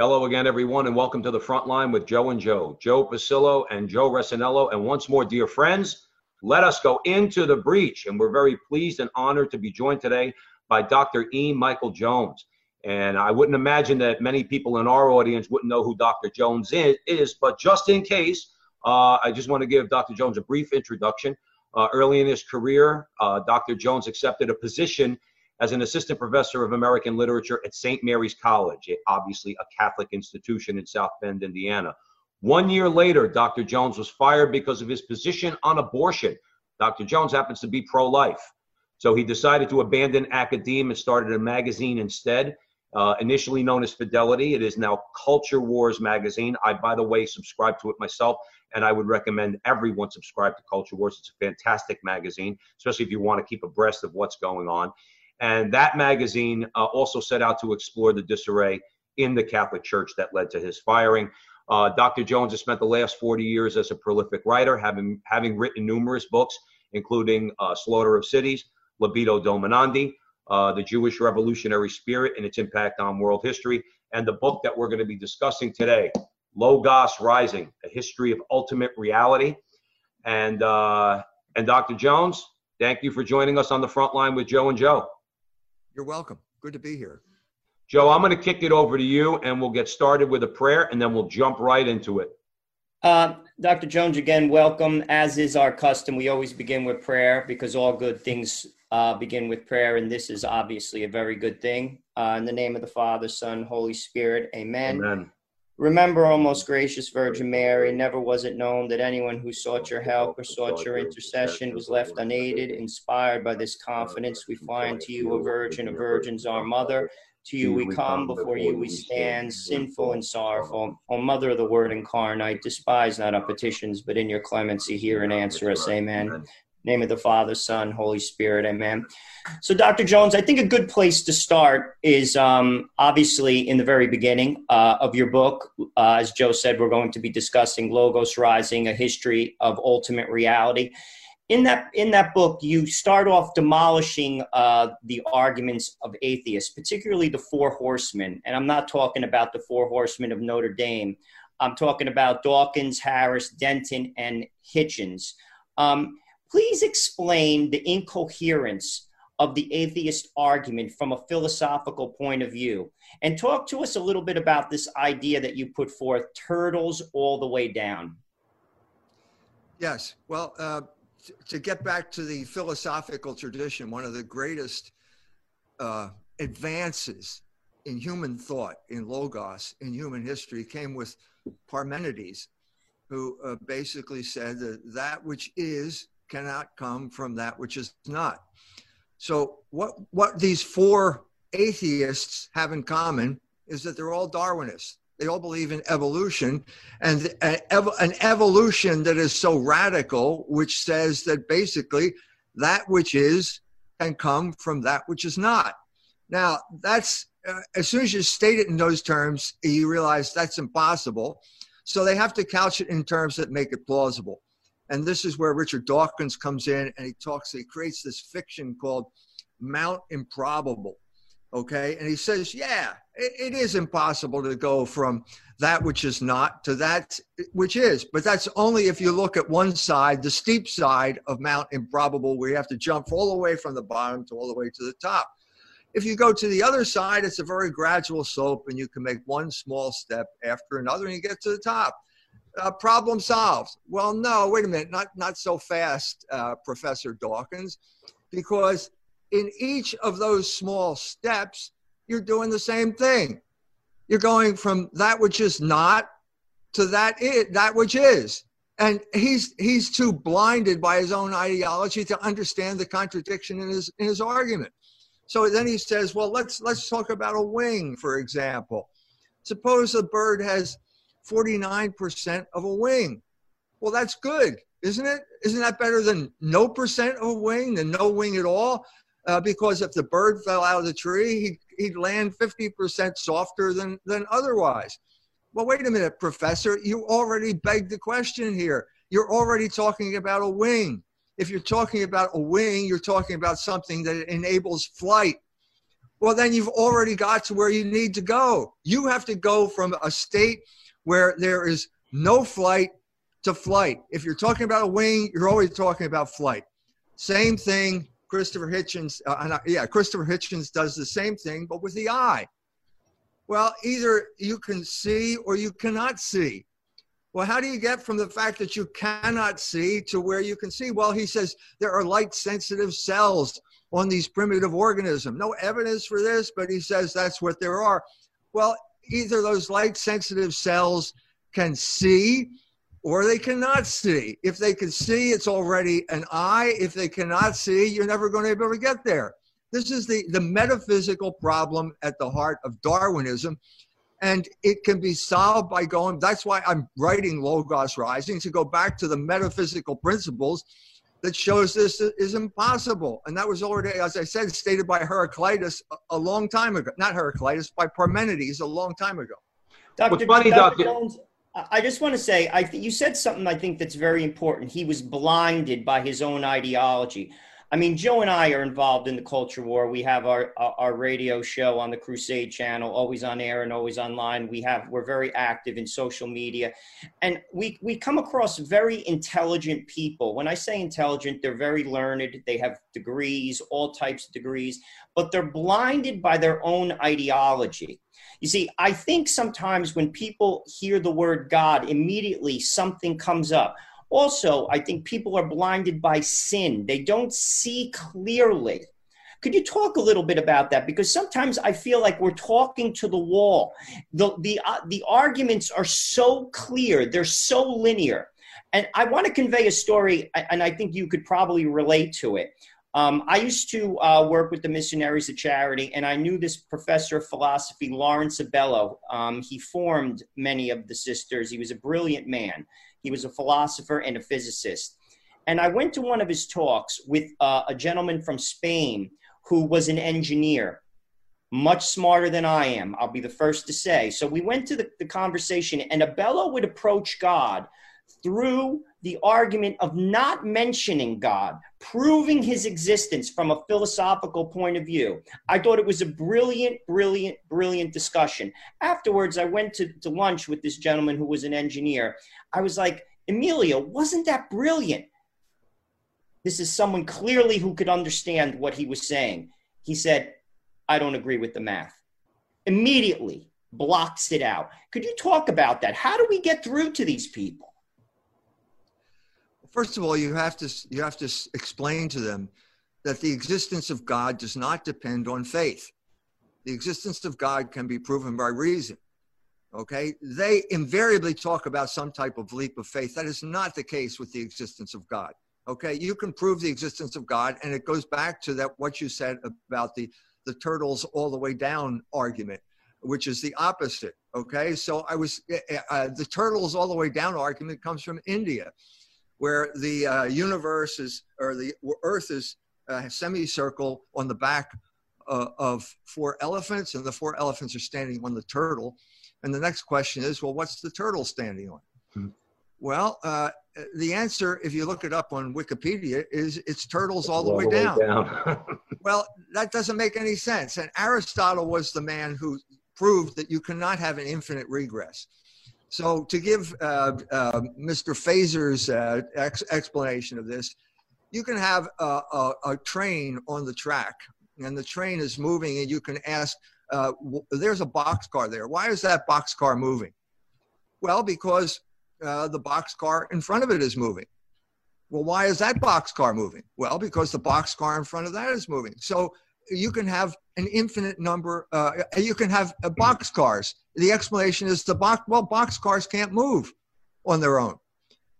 Hello again, everyone, and welcome to the front line with Joe and Joe, Joe Pasillo and Joe Resinello. And once more, dear friends, let us go into the breach. And we're very pleased and honored to be joined today by Dr. E. Michael Jones. And I wouldn't imagine that many people in our audience wouldn't know who Dr. Jones is, but just in case, uh, I just want to give Dr. Jones a brief introduction. Uh, early in his career, uh, Dr. Jones accepted a position as an assistant professor of American literature at St. Mary's College, obviously a Catholic institution in South Bend, Indiana. One year later, Dr. Jones was fired because of his position on abortion. Dr. Jones happens to be pro life. So he decided to abandon academia and started a magazine instead. Uh, initially known as Fidelity, it is now Culture Wars magazine. I, by the way, subscribe to it myself, and I would recommend everyone subscribe to Culture Wars. It's a fantastic magazine, especially if you want to keep abreast of what's going on. And that magazine uh, also set out to explore the disarray in the Catholic Church that led to his firing. Uh, Dr. Jones has spent the last 40 years as a prolific writer, having, having written numerous books, including uh, Slaughter of Cities, Libido Dominandi, uh, The Jewish Revolutionary Spirit and its Impact on World History, and the book that we're going to be discussing today, Logos Rising, A History of Ultimate Reality. And, uh, and Dr. Jones, thank you for joining us on the front line with Joe and Joe. You're welcome. Good to be here. Joe, I'm going to kick it over to you and we'll get started with a prayer and then we'll jump right into it. Uh, Dr. Jones, again, welcome. As is our custom, we always begin with prayer because all good things uh, begin with prayer, and this is obviously a very good thing. Uh, in the name of the Father, Son, Holy Spirit, amen. Amen. Remember, O most gracious Virgin Mary, never was it known that anyone who sought your help or sought your intercession was left unaided. Inspired by this confidence, we find to you, a virgin, a virgin's our mother. To you we come, before you we stand, sinful and sorrowful. O Mother of the Word incarnate, despise not our petitions, but in your clemency hear and answer us. Amen name of the Father, Son, Holy Spirit. Amen. So, Dr. Jones, I think a good place to start is um, obviously in the very beginning uh, of your book. Uh, as Joe said, we're going to be discussing Logos Rising, a history of ultimate reality. In that, in that book, you start off demolishing uh, the arguments of atheists, particularly the four horsemen. And I'm not talking about the four horsemen of Notre Dame. I'm talking about Dawkins, Harris, Dennett, and Hitchens. Um, Please explain the incoherence of the atheist argument from a philosophical point of view and talk to us a little bit about this idea that you put forth turtles all the way down. Yes. Well, uh, to get back to the philosophical tradition, one of the greatest uh, advances in human thought, in Logos, in human history, came with Parmenides, who uh, basically said that that which is cannot come from that which is not. So what what these four atheists have in common is that they're all Darwinists. They all believe in evolution and an evolution that is so radical, which says that basically that which is can come from that which is not. Now, that's uh, as soon as you state it in those terms, you realize that's impossible. So they have to couch it in terms that make it plausible. And this is where Richard Dawkins comes in and he talks, he creates this fiction called Mount Improbable. Okay. And he says, yeah, it, it is impossible to go from that which is not to that which is. But that's only if you look at one side, the steep side of Mount Improbable, where you have to jump all the way from the bottom to all the way to the top. If you go to the other side, it's a very gradual slope and you can make one small step after another and you get to the top uh, problem solved. Well, no, wait a minute, not, not so fast, uh, Professor Dawkins, because in each of those small steps, you're doing the same thing. You're going from that which is not to that it, that which is. And he's he's too blinded by his own ideology to understand the contradiction in his in his argument. So then he says, well, let's let's talk about a wing, for example. Suppose a bird has 49% of a wing. Well, that's good, isn't it? Isn't that better than no percent of a wing, than no wing at all? Uh, because if the bird fell out of the tree, he'd, he'd land 50% softer than, than otherwise. Well, wait a minute, professor. You already begged the question here. You're already talking about a wing. If you're talking about a wing, you're talking about something that enables flight. well, then you've already got to where you need to go. You have to go from a state where there is no flight to flight. If you're talking about a wing, you're always talking about flight. Same thing, Christopher Hitchens. Uh, yeah, Christopher Hitchens does the same thing, but with the eye. Well, either you can see or you cannot see. Well, how do you get from the fact that you cannot see to where you can see? Well, he says there are light sensitive cells on these primitive organisms. No evidence for this, but he says that's what there are. Well, either those light sensitive cells can see or they cannot see. If they can see, it's already an eye. If they cannot see, you're never going to be able to get there. This is the, the metaphysical problem at the heart of Darwinism. And it can be solved by going, that's why I'm writing Logos Rising, to go back to the metaphysical principles that shows this is impossible. And that was already, as I said, stated by Heraclitus a, long time ago. Not Heraclitus, by Parmenides a long time ago. Dr. What's funny, Dr. Jones, I just want to say, I th- you said something I think that's very important. He was blinded by his own ideology. I mean, Joe and I are involved in the culture war. We have our our radio show on the Crusade channel, always on air and always online. We have we're very active in social media, and we we come across very intelligent people. When I say intelligent, they're very learned. They have degrees, all types of degrees, but they're blinded by their own ideology. You see, I think sometimes when people hear the word God, immediately something comes up also, I think people are blinded by sin, they don't see clearly. Could you talk a little bit about that? Because sometimes I feel like we're talking to the wall. The, the, uh, the arguments are so clear, they're so linear. And I want to convey a story, and I think you could probably relate to it. Um, I used to uh, work with the Missionaries of Charity, and I knew this professor of philosophy, Lawrence Abello. Um, he formed many of the sisters. He was a brilliant man. He was a philosopher and a physicist. And I went to one of his talks with uh, a gentleman from Spain who was an engineer, much smarter than I am, I'll be the first to say. So we went to the, the conversation, and Abello would approach God through the argument of not mentioning God, proving his existence from a philosophical point of view. I thought it was a brilliant, brilliant, brilliant discussion. Afterwards, I went to, to lunch with this gentleman who was an engineer. I was like, Emilio, wasn't that brilliant? This is someone clearly who could understand what he was saying. He said, I don't agree with the math. Immediately blocks it out. Could you talk about that? How do we get through to these people? First of all, you have to you have to explain to them that the existence of God does not depend on faith. The existence of God can be proven by reason. Okay, they invariably talk about some type of leap of faith. That is not the case with the existence of God. Okay, you can prove the existence of God, and it goes back to that what you said about the the turtles all the way down argument, which is the opposite. Okay, so I was uh, uh the turtles all the way down argument comes from India where the uh, universe is, or the Earth is a semicircle on the back uh, of four elephants, and the four elephants are standing on the turtle. And the next question is, well, what's the turtle standing on? Hmm. Well, uh, the answer, if you look it up on Wikipedia, is it's turtles all the way, down. down. well, that doesn't make any sense. And Aristotle was the man who proved that you cannot have an infinite regress. So to give uh, uh, Mr. Feser's uh, ex- explanation of this, you can have a, a, a, train on the track, and the train is moving, and you can ask, uh, "There's a boxcar there. Why is that boxcar moving?" Well, because uh, the boxcar in front of it is moving. Well, why is that boxcar moving? Well, because the boxcar in front of that is moving. So you can have an infinite number. Uh, you can have uh, box cars. The explanation is the box. Well, box cars can't move on their own.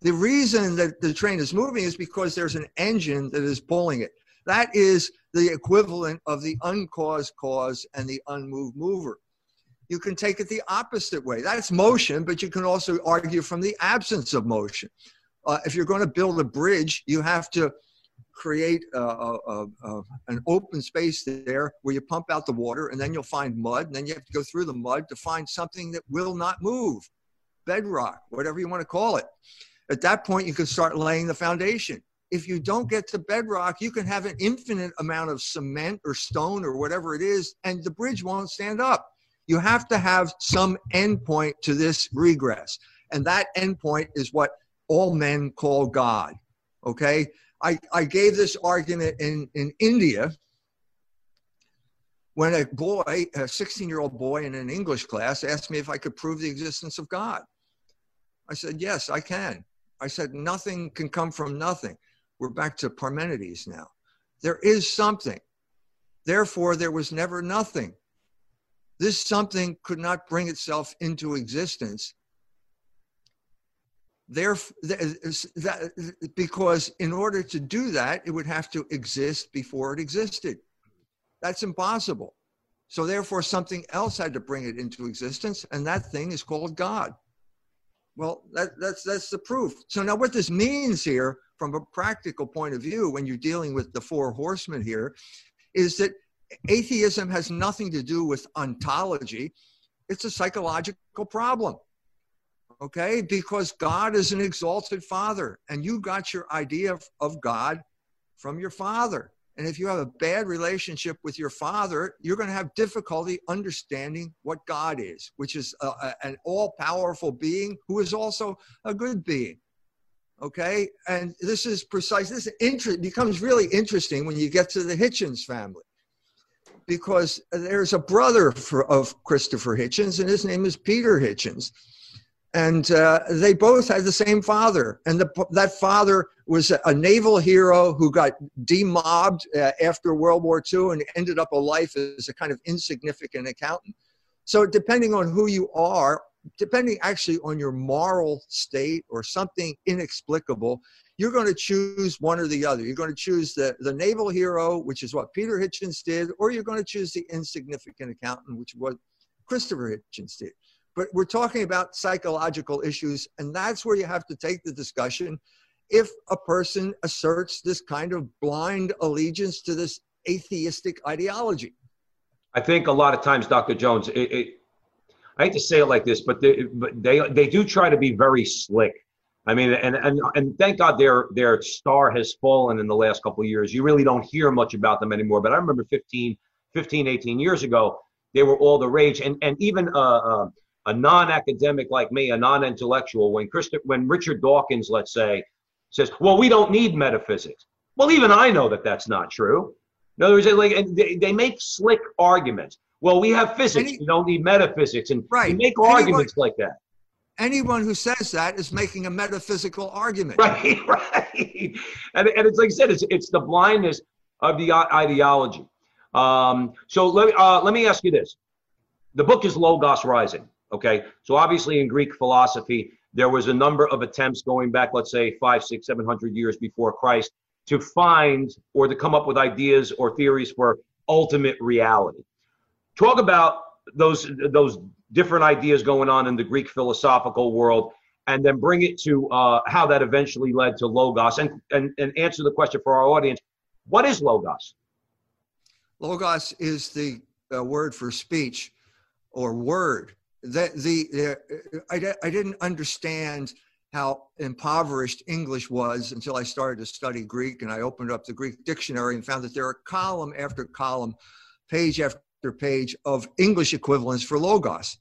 The reason that the train is moving is because there's an engine that is pulling it. That is the equivalent of the uncaused cause and the unmoved mover. You can take it the opposite way. That's motion, but you can also argue from the absence of motion. Uh, if you're going to build a bridge, you have to create a, a, a, an open space there where you pump out the water and then you'll find mud and then you have to go through the mud to find something that will not move bedrock whatever you want to call it at that point you can start laying the foundation if you don't get to bedrock, you can have an infinite amount of cement or stone or whatever it is, and the bridge won't stand up. You have to have some endpoint to this regress. And that endpoint is what all men call God. Okay? I, I gave this argument in, in India when a boy, a 16 year old boy in an English class, asked me if I could prove the existence of God. I said, Yes, I can. I said, Nothing can come from nothing. We're back to Parmenides now. There is something. Therefore, there was never nothing. This something could not bring itself into existence. There, because in order to do that, it would have to exist before it existed. That's impossible. So therefore, something else had to bring it into existence, and that thing is called God. Well, that, that's that's the proof. So now, what this means here, from a practical point of view, when you're dealing with the four horsemen here, is that atheism has nothing to do with ontology. It's a psychological problem. Okay, because God is an exalted Father, and you got your idea of, God from your Father. And if you have a bad relationship with your father, you're going to have difficulty understanding what God is, which is a, a, an all powerful being who is also a good being. Okay. And this is precise. This becomes really interesting when you get to the Hitchens family because there's a brother for, of Christopher Hitchens, and his name is Peter Hitchens and uh, they both had the same father. And the, that father was a naval hero who got demobbed uh, after world war ii and ended up a life as a kind of insignificant accountant. So depending on who you are depending actually on your moral state or something inexplicable you're going to choose one or the other. You're going to choose the, the naval hero which is what peter hitchens did or you're going to choose the insignificant accountant which what christopher hitchens did but we're talking about psychological issues, and that's where you have to take the discussion. If a person asserts this kind of blind allegiance to this atheistic ideology, I think a lot of times, Dr. Jones, it, it, I hate to say it like this, but they, but they they do try to be very slick. I mean, and and and thank God their their star has fallen in the last couple of years. You really don't hear much about them anymore. But I remember 15, 15 18 years ago, they were all the rage. And and even uh, uh, a non-academic like me, a non-intellectual, when when Richard Dawkins, let's say, says, "Well, we don't need metaphysics." Well, even I know that that's not true. In other words, like they, they make slick arguments. Well, we have physics; Any, we don't need metaphysics, and right. make anyone, arguments like that. Anyone who says that is making a metaphysical argument. Right, right. And, and it's like I said, it's it's the blindness of the ideology. Um, so let, uh, let me ask you this. The book is Logos Rising. Okay, so obviously in Greek philosophy, there was a number of attempts going back, let's say five, six, seven hundred years before Christ, to find or to come up with ideas or theories for ultimate reality. Talk about those those different ideas going on in the Greek philosophical world, and then bring it to uh, how that eventually led to logos, and, and and answer the question for our audience: What is logos? Logos is the uh, word for speech or word that the uh, I, I didn't understand how impoverished English was until I started to study Greek and I opened up the Greek dictionary and found that there are column after column, page after page of English equivalents for logos.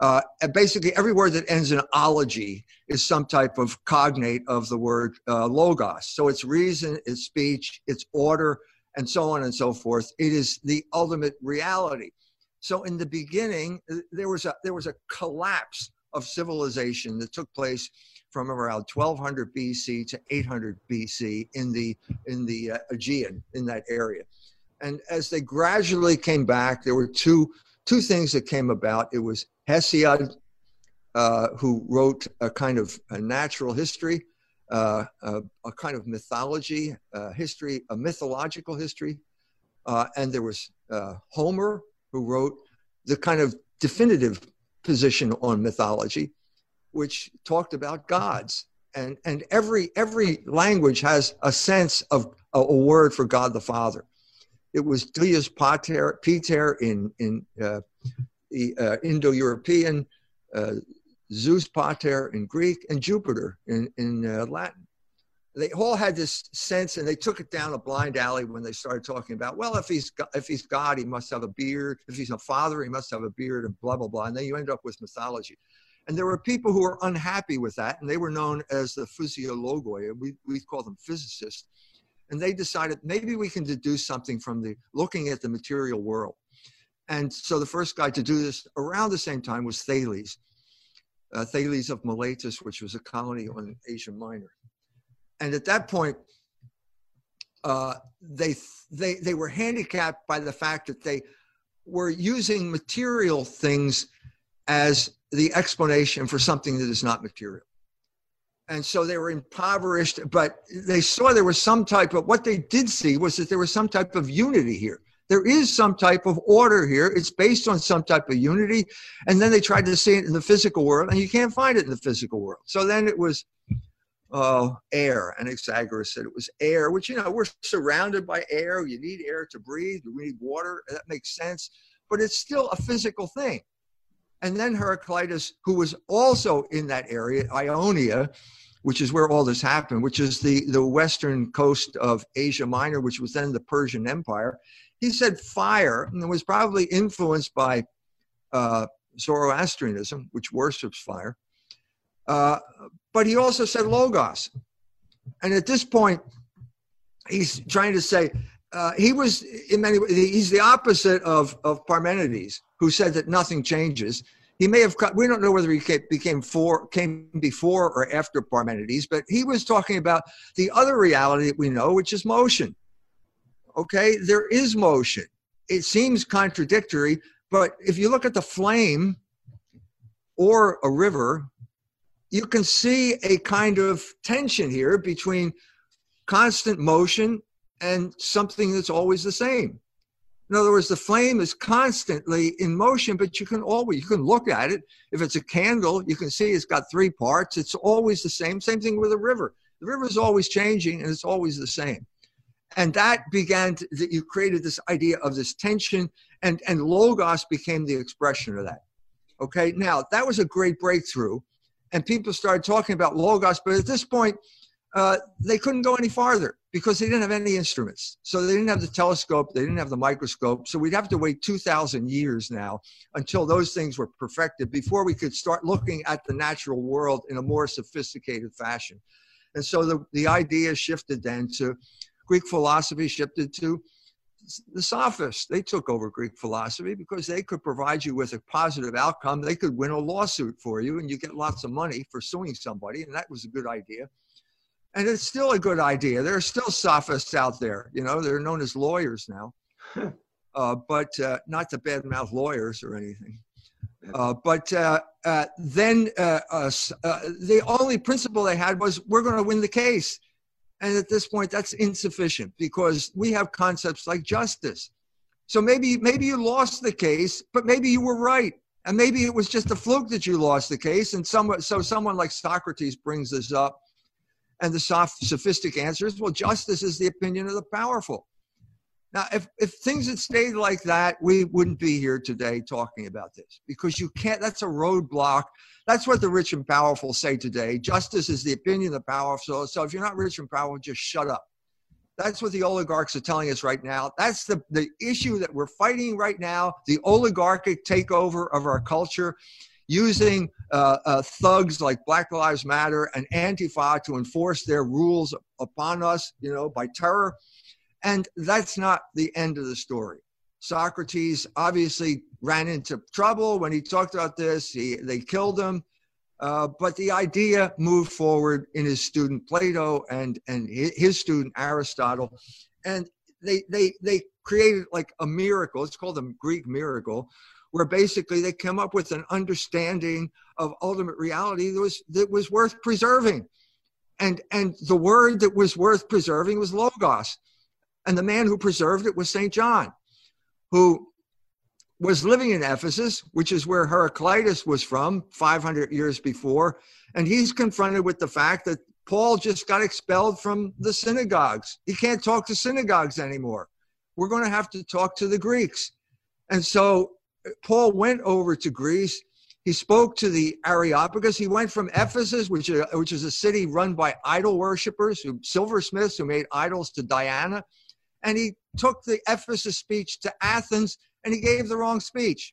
Uh, basically, every word that ends in ology is some type of cognate of the word uh, logos. So it's reason, it's speech, it's order, and so on and so forth. It is the ultimate reality. So in the beginning, uh, there was a there was a collapse of civilization that took place from around 1200 BC to 800 BC in the in the uh, Aegean in that area. And as they gradually came back, there were two two things that came about. It was Hesiod, uh, who wrote a kind of a natural history, uh, a, a, kind of mythology, history, a mythological history, uh, and there was uh, Homer, who wrote the kind of definitive position on mythology, which talked about gods. And, and every, every language has a sense of a, a word for God the Father. It was Deus Pater, Peter in, in uh, the uh, Indo-European, uh, Zeus Pater in Greek, and Jupiter in, in uh, Latin. They all had this sense and they took it down a blind alley when they started talking about well if he's if he's god he must have a beard. If he's a father he must have a beard and blah blah blah. And then you end up with mythology. And there were people who were unhappy with that and they were known as the physiologoi we, we call them physicists. And they decided maybe we can deduce something from the looking at the material world. And so the first guy to do this around the same time was thales uh, thales of miletus which was a colony on asia minor and at that point, uh, they they they were handicapped by the fact that they were using material things as the explanation for something that is not material. And so they were impoverished, but they saw there was some type of what they did see was that there was some type of unity here. There is some type of order here. It's based on some type of unity. And then they tried to see it in the physical world, and you can't find it in the physical world. So then it was uh, air. Anaxagoras said it was air, which, you know, we're surrounded by air. You need air to breathe. We need water. That makes sense. But it's still a physical thing. And then Heraclitus, who was also in that area, Ionia, which is where all this happened, which is the, the western coast of Asia Minor, which was then the Persian Empire. He said fire, and was probably influenced by uh, Zoroastrianism, which worships fire. Uh, but he also said logos. And at this point, he's trying to say uh, he was in many ways he's the opposite of of Parmenides, who said that nothing changes. He may have we don't know whether he became for came before or after Parmenides, but he was talking about the other reality that we know, which is motion. Okay, there is motion. It seems contradictory, but if you look at the flame or a river you can see a kind of tension here between constant motion and something that's always the same. In other words, the flame is constantly in motion, but you can always you can look at it. If it's a candle, you can see it's got three parts. It's always the same. Same thing with a river. The river is always changing, and it's always the same. And that began to, that you created this idea of this tension, and and logos became the expression of that. Okay, now that was a great breakthrough and people started talking about logos. But at this point, uh, they couldn't go any farther because they didn't have any instruments. So they didn't have the telescope, they didn't have the microscope. So we'd have to wait 2,000 years now until those things were perfected before we could start looking at the natural world in a more sophisticated fashion. And so the, the idea shifted then to Greek philosophy, shifted to the sophists they took over greek philosophy because they could provide you with a positive outcome. They could win a lawsuit for you and you get lots of money for suing somebody and that was a good idea. And it's still a good idea. There are still sophists out there you know they're known as lawyers now. Uh, but uh, not to badmouth lawyers or anything. Uh, but uh, uh, then uh, the only principle they had was we're going to win the case and at this point, that's insufficient because we have concepts like justice. So maybe maybe you lost the case, but maybe you were right. And maybe it was just a fluke that you lost the case. And someone, so someone like Socrates brings this up, and the soft, sophistic answer is, well, justice is the opinion of the powerful. Now, if, if things had stayed like that, we wouldn't be here today talking about this because you can't, that's a roadblock that's what the rich and powerful say today. Justice is the opinion of the powerful. So if you're not rich and powerful, just shut up. That's what the oligarchs are telling us right now. That's the, the issue that we're fighting right now the oligarchic takeover of our culture, using uh, uh, thugs like Black Lives Matter and Antifa to enforce their rules upon us, you know, by terror. And that's not the end of the story. Socrates obviously ran into trouble when he talked about this. He, they killed him. Uh, but the idea moved forward in his student Plato and, and his student Aristotle. And they, they, they created like a miracle. It's called the Greek miracle, where basically they came up with an understanding of ultimate reality that was, that was worth preserving. And, and the word that was worth preserving was Logos. And the man who preserved it was St. John who was living in Ephesus, which is where Heraclitus was from 500 years before. And he's confronted with the fact that Paul just got expelled from the synagogues. He can't talk to synagogues anymore. We're going to have to talk to the Greeks. And so uh, Paul went over to Greece. He spoke to the Areopagus. He went from Ephesus, which, is, which is a city run by idol worshippers, who, silversmiths who made idols to Diana. And he took the Ephesus speech to Athens and he gave the wrong speech.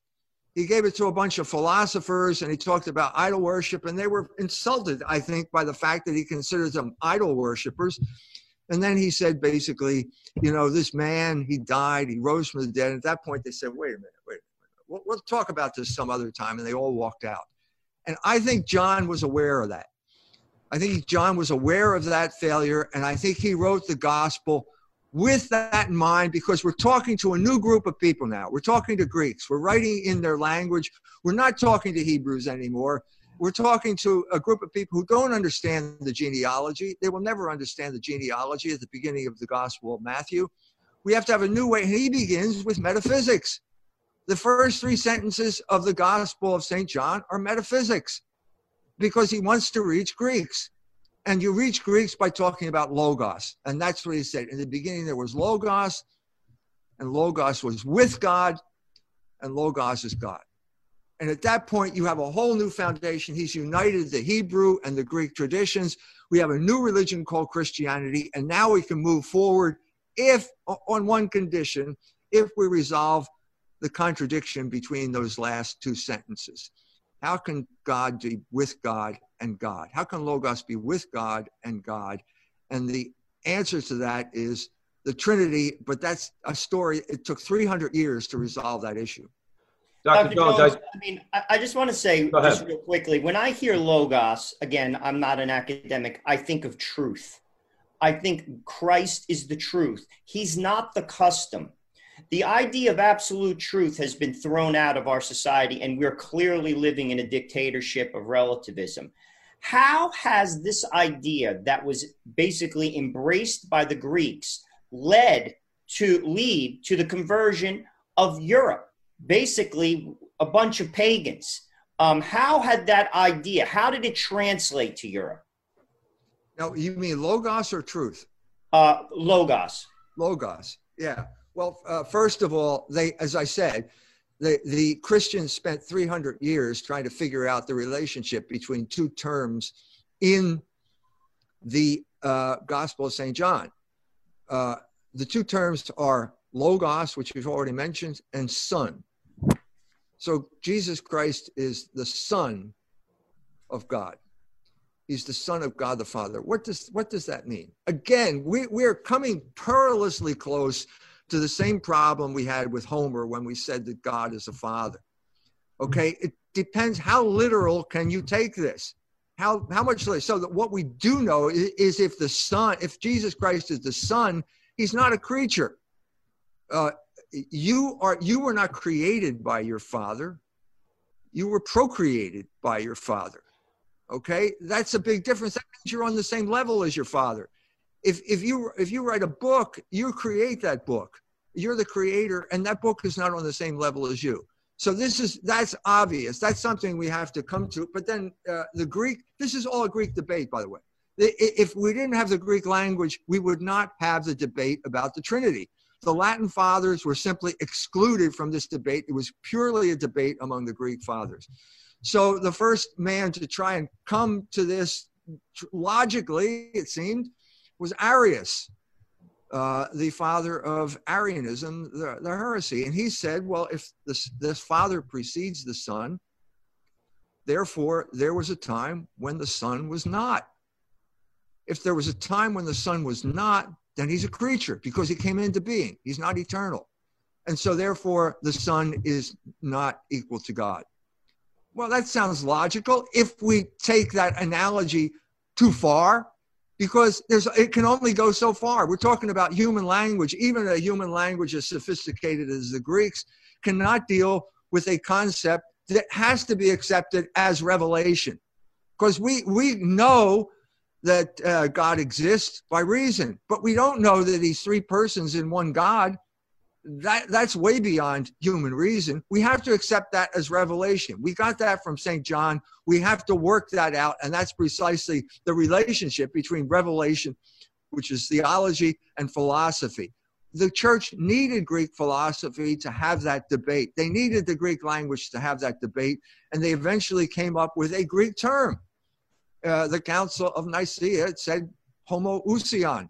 He gave it to a bunch of philosophers and he talked about idol worship. And they were insulted, I think, by the fact that he considers them idol worshippers. And then he said basically, you know, this man, he died, he rose from the dead. And at that point, they said, wait a minute, wait a minute. We'll, we'll talk about this some other time. And they all walked out. And I think John was aware of that. I think John was aware of that failure. And I think he wrote the gospel with that in mind because we're talking to a new group of people now. We're talking to Greeks. We're writing in their language. We're not talking to Hebrews anymore we're talking to a group of people who don't understand the genealogy. They will never understand the genealogy at the beginning of the Gospel of Matthew. We have to have a new way. He begins with metaphysics. The first three sentences of the Gospel of St. John are metaphysics because he wants to reach Greeks. And you reach Greeks by talking about Logos. And that's what he said. In the beginning, there was Logos, and Logos was with God, and Logos is God. And at that point, you have a whole new foundation. He's united the Hebrew and the Greek traditions. We have a new religion called Christianity. And now we can move forward if, on one condition, if we resolve the contradiction between those last two sentences. How can God be with God and God? How can Logos be with God and God? And the answer to that is the Trinity, but that's a story. It took 300 years to resolve that issue. Dr. Jones, Jones I, I, mean, I, I, just want to say just real quickly, when I hear logos, again, I'm not an academic. I think of truth. I think Christ is the truth. He's not the custom. The idea of absolute truth has been thrown out of our society, and we're clearly living in a dictatorship of relativism. How has this idea that was basically embraced by the Greeks led to lead to the conversion of Europe? basically a bunch of pagans. Um, how had that idea, how did it translate to Europe? Now, you mean logos or truth? Uh, logos. Logos, yeah. Well, uh, first of all, they, as I said, the, the Christians spent 300 years trying to figure out the relationship between two terms in the uh, Gospel of St. John. Uh, the two terms are logos, which we've already mentioned, and son. So Jesus Christ is the Son of God. He's the Son of God the Father. What does what does that mean? Again, we, we're coming perilously close to the same problem we had with Homer when we said that God is a father. Okay, it depends how literal can you take this? How how much so that what we do know is, is if the Son, if Jesus Christ is the Son, he's not a creature. Uh, you are you were not created by your father. You were procreated by your father. Okay? That's a big difference. That means you're on the same level as your father. If if you if you write a book you create that book you're the creator and that book is not on the same level as you. So this is that's obvious. That's something we have to come to. But then uh, the greek this is all a greek debate by the way. If we didn't have the greek language we would not have the debate about the trinity. The Latin fathers were simply excluded from this debate. It was purely a debate among the Greek fathers. So the first man to try and come to this logically, it seemed, was Arius, uh, the father of Arianism, the, the, heresy. And he said, well, if this, this father precedes the son, therefore there was a time when the son was not. If there was a time when the son was not, then he's a creature because he came into being. He's not eternal. And so, therefore, the Son is not equal to God. Well, that sounds logical if we take that analogy too far, because there's, it can only go so far. We're talking about human language. Even a human language as sophisticated as the Greeks cannot deal with a concept that has to be accepted as revelation. Because we, we know that uh, God exists by reason, but we don't know that he's three persons in one God. That that's way beyond human reason. We have to accept that as revelation. We got that from St. John. We have to work that out, and that's precisely the relationship between revelation, which is theology, and philosophy. the church needed Greek philosophy to have that debate. They needed the Greek language to have that debate, and they eventually came up with a Greek term. Uh, the Council of Nicaea said homoousion,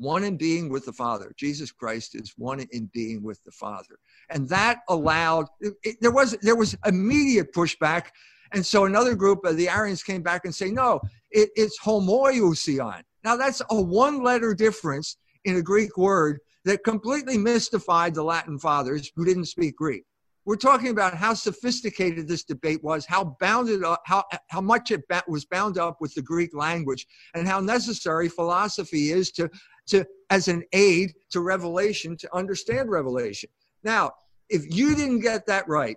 one in being with the Father. Jesus Christ is one in being with the Father, and that allowed. It, there was there was immediate pushback, and so another group of the Arians came back and say, no, it, it's homoiousion. Now that's a one-letter difference in a Greek word that completely mystified the Latin fathers who didn't speak Greek. We're talking about how sophisticated this debate was, how bounded up, how, how much it was bound up with the Greek language, and how necessary philosophy is to, to as an aid to revelation to understand revelation. Now, if you didn't get that right,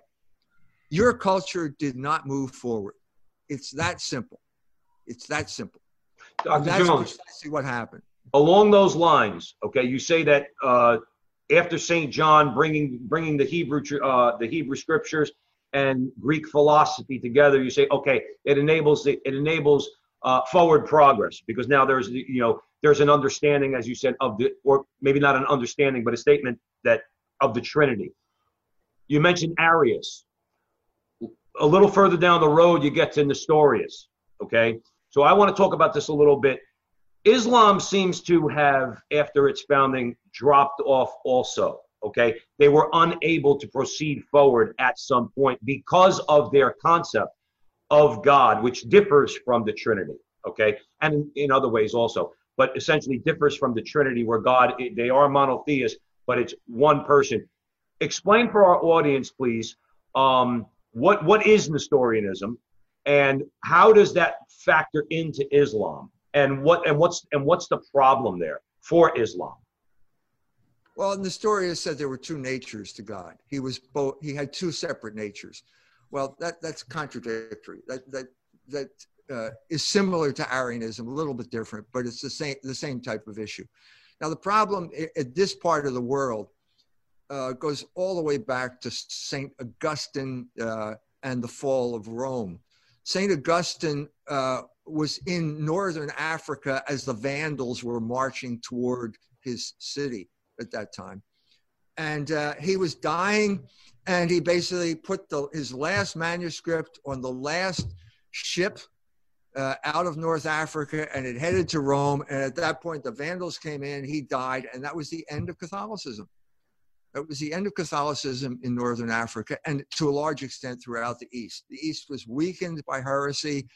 your culture did not move forward. It's that simple. It's that simple. Dr. That's Jones, precisely what happened. along those lines, okay, you say that uh, after Saint John bringing bringing the Hebrew uh, the Hebrew scriptures and Greek philosophy together, you say, okay, it enables the, it enables uh, forward progress because now there's you know there's an understanding, as you said, of the or maybe not an understanding, but a statement that of the Trinity. You mentioned Arius. A little further down the road, you get to Nestorius. Okay, so I want to talk about this a little bit. Islam seems to have, after its founding, dropped off also. Okay. They were unable to proceed forward at some point because of their concept of God, which differs from the Trinity. Okay. And in, other ways also, but essentially differs from the Trinity, where God, they are monotheists, but it's one person. Explain for our audience, please, um, what, what is Nestorianism and how does that factor into Islam? and what and what's and what's the problem there for Islam? Well, Nestorius said there were two natures to God. He was both. He had two separate natures. Well, that that's contradictory. That that that uh, is similar to Arianism, a little bit different, but it's the same the same type of issue. Now, the problem at this part of the world uh, goes all the way back to Saint Augustine uh, and the fall of Rome. Saint Augustine uh, was in northern Africa as the Vandals were marching toward his city at that time. And uh, he was dying, and he basically put the, his last manuscript on the last ship uh, out of North Africa, and it headed to Rome. And at that point, the Vandals came in, he died, and that was the end of Catholicism. That was the end of Catholicism in Northern Africa, and to a large extent throughout the East. The East was weakened by heresy.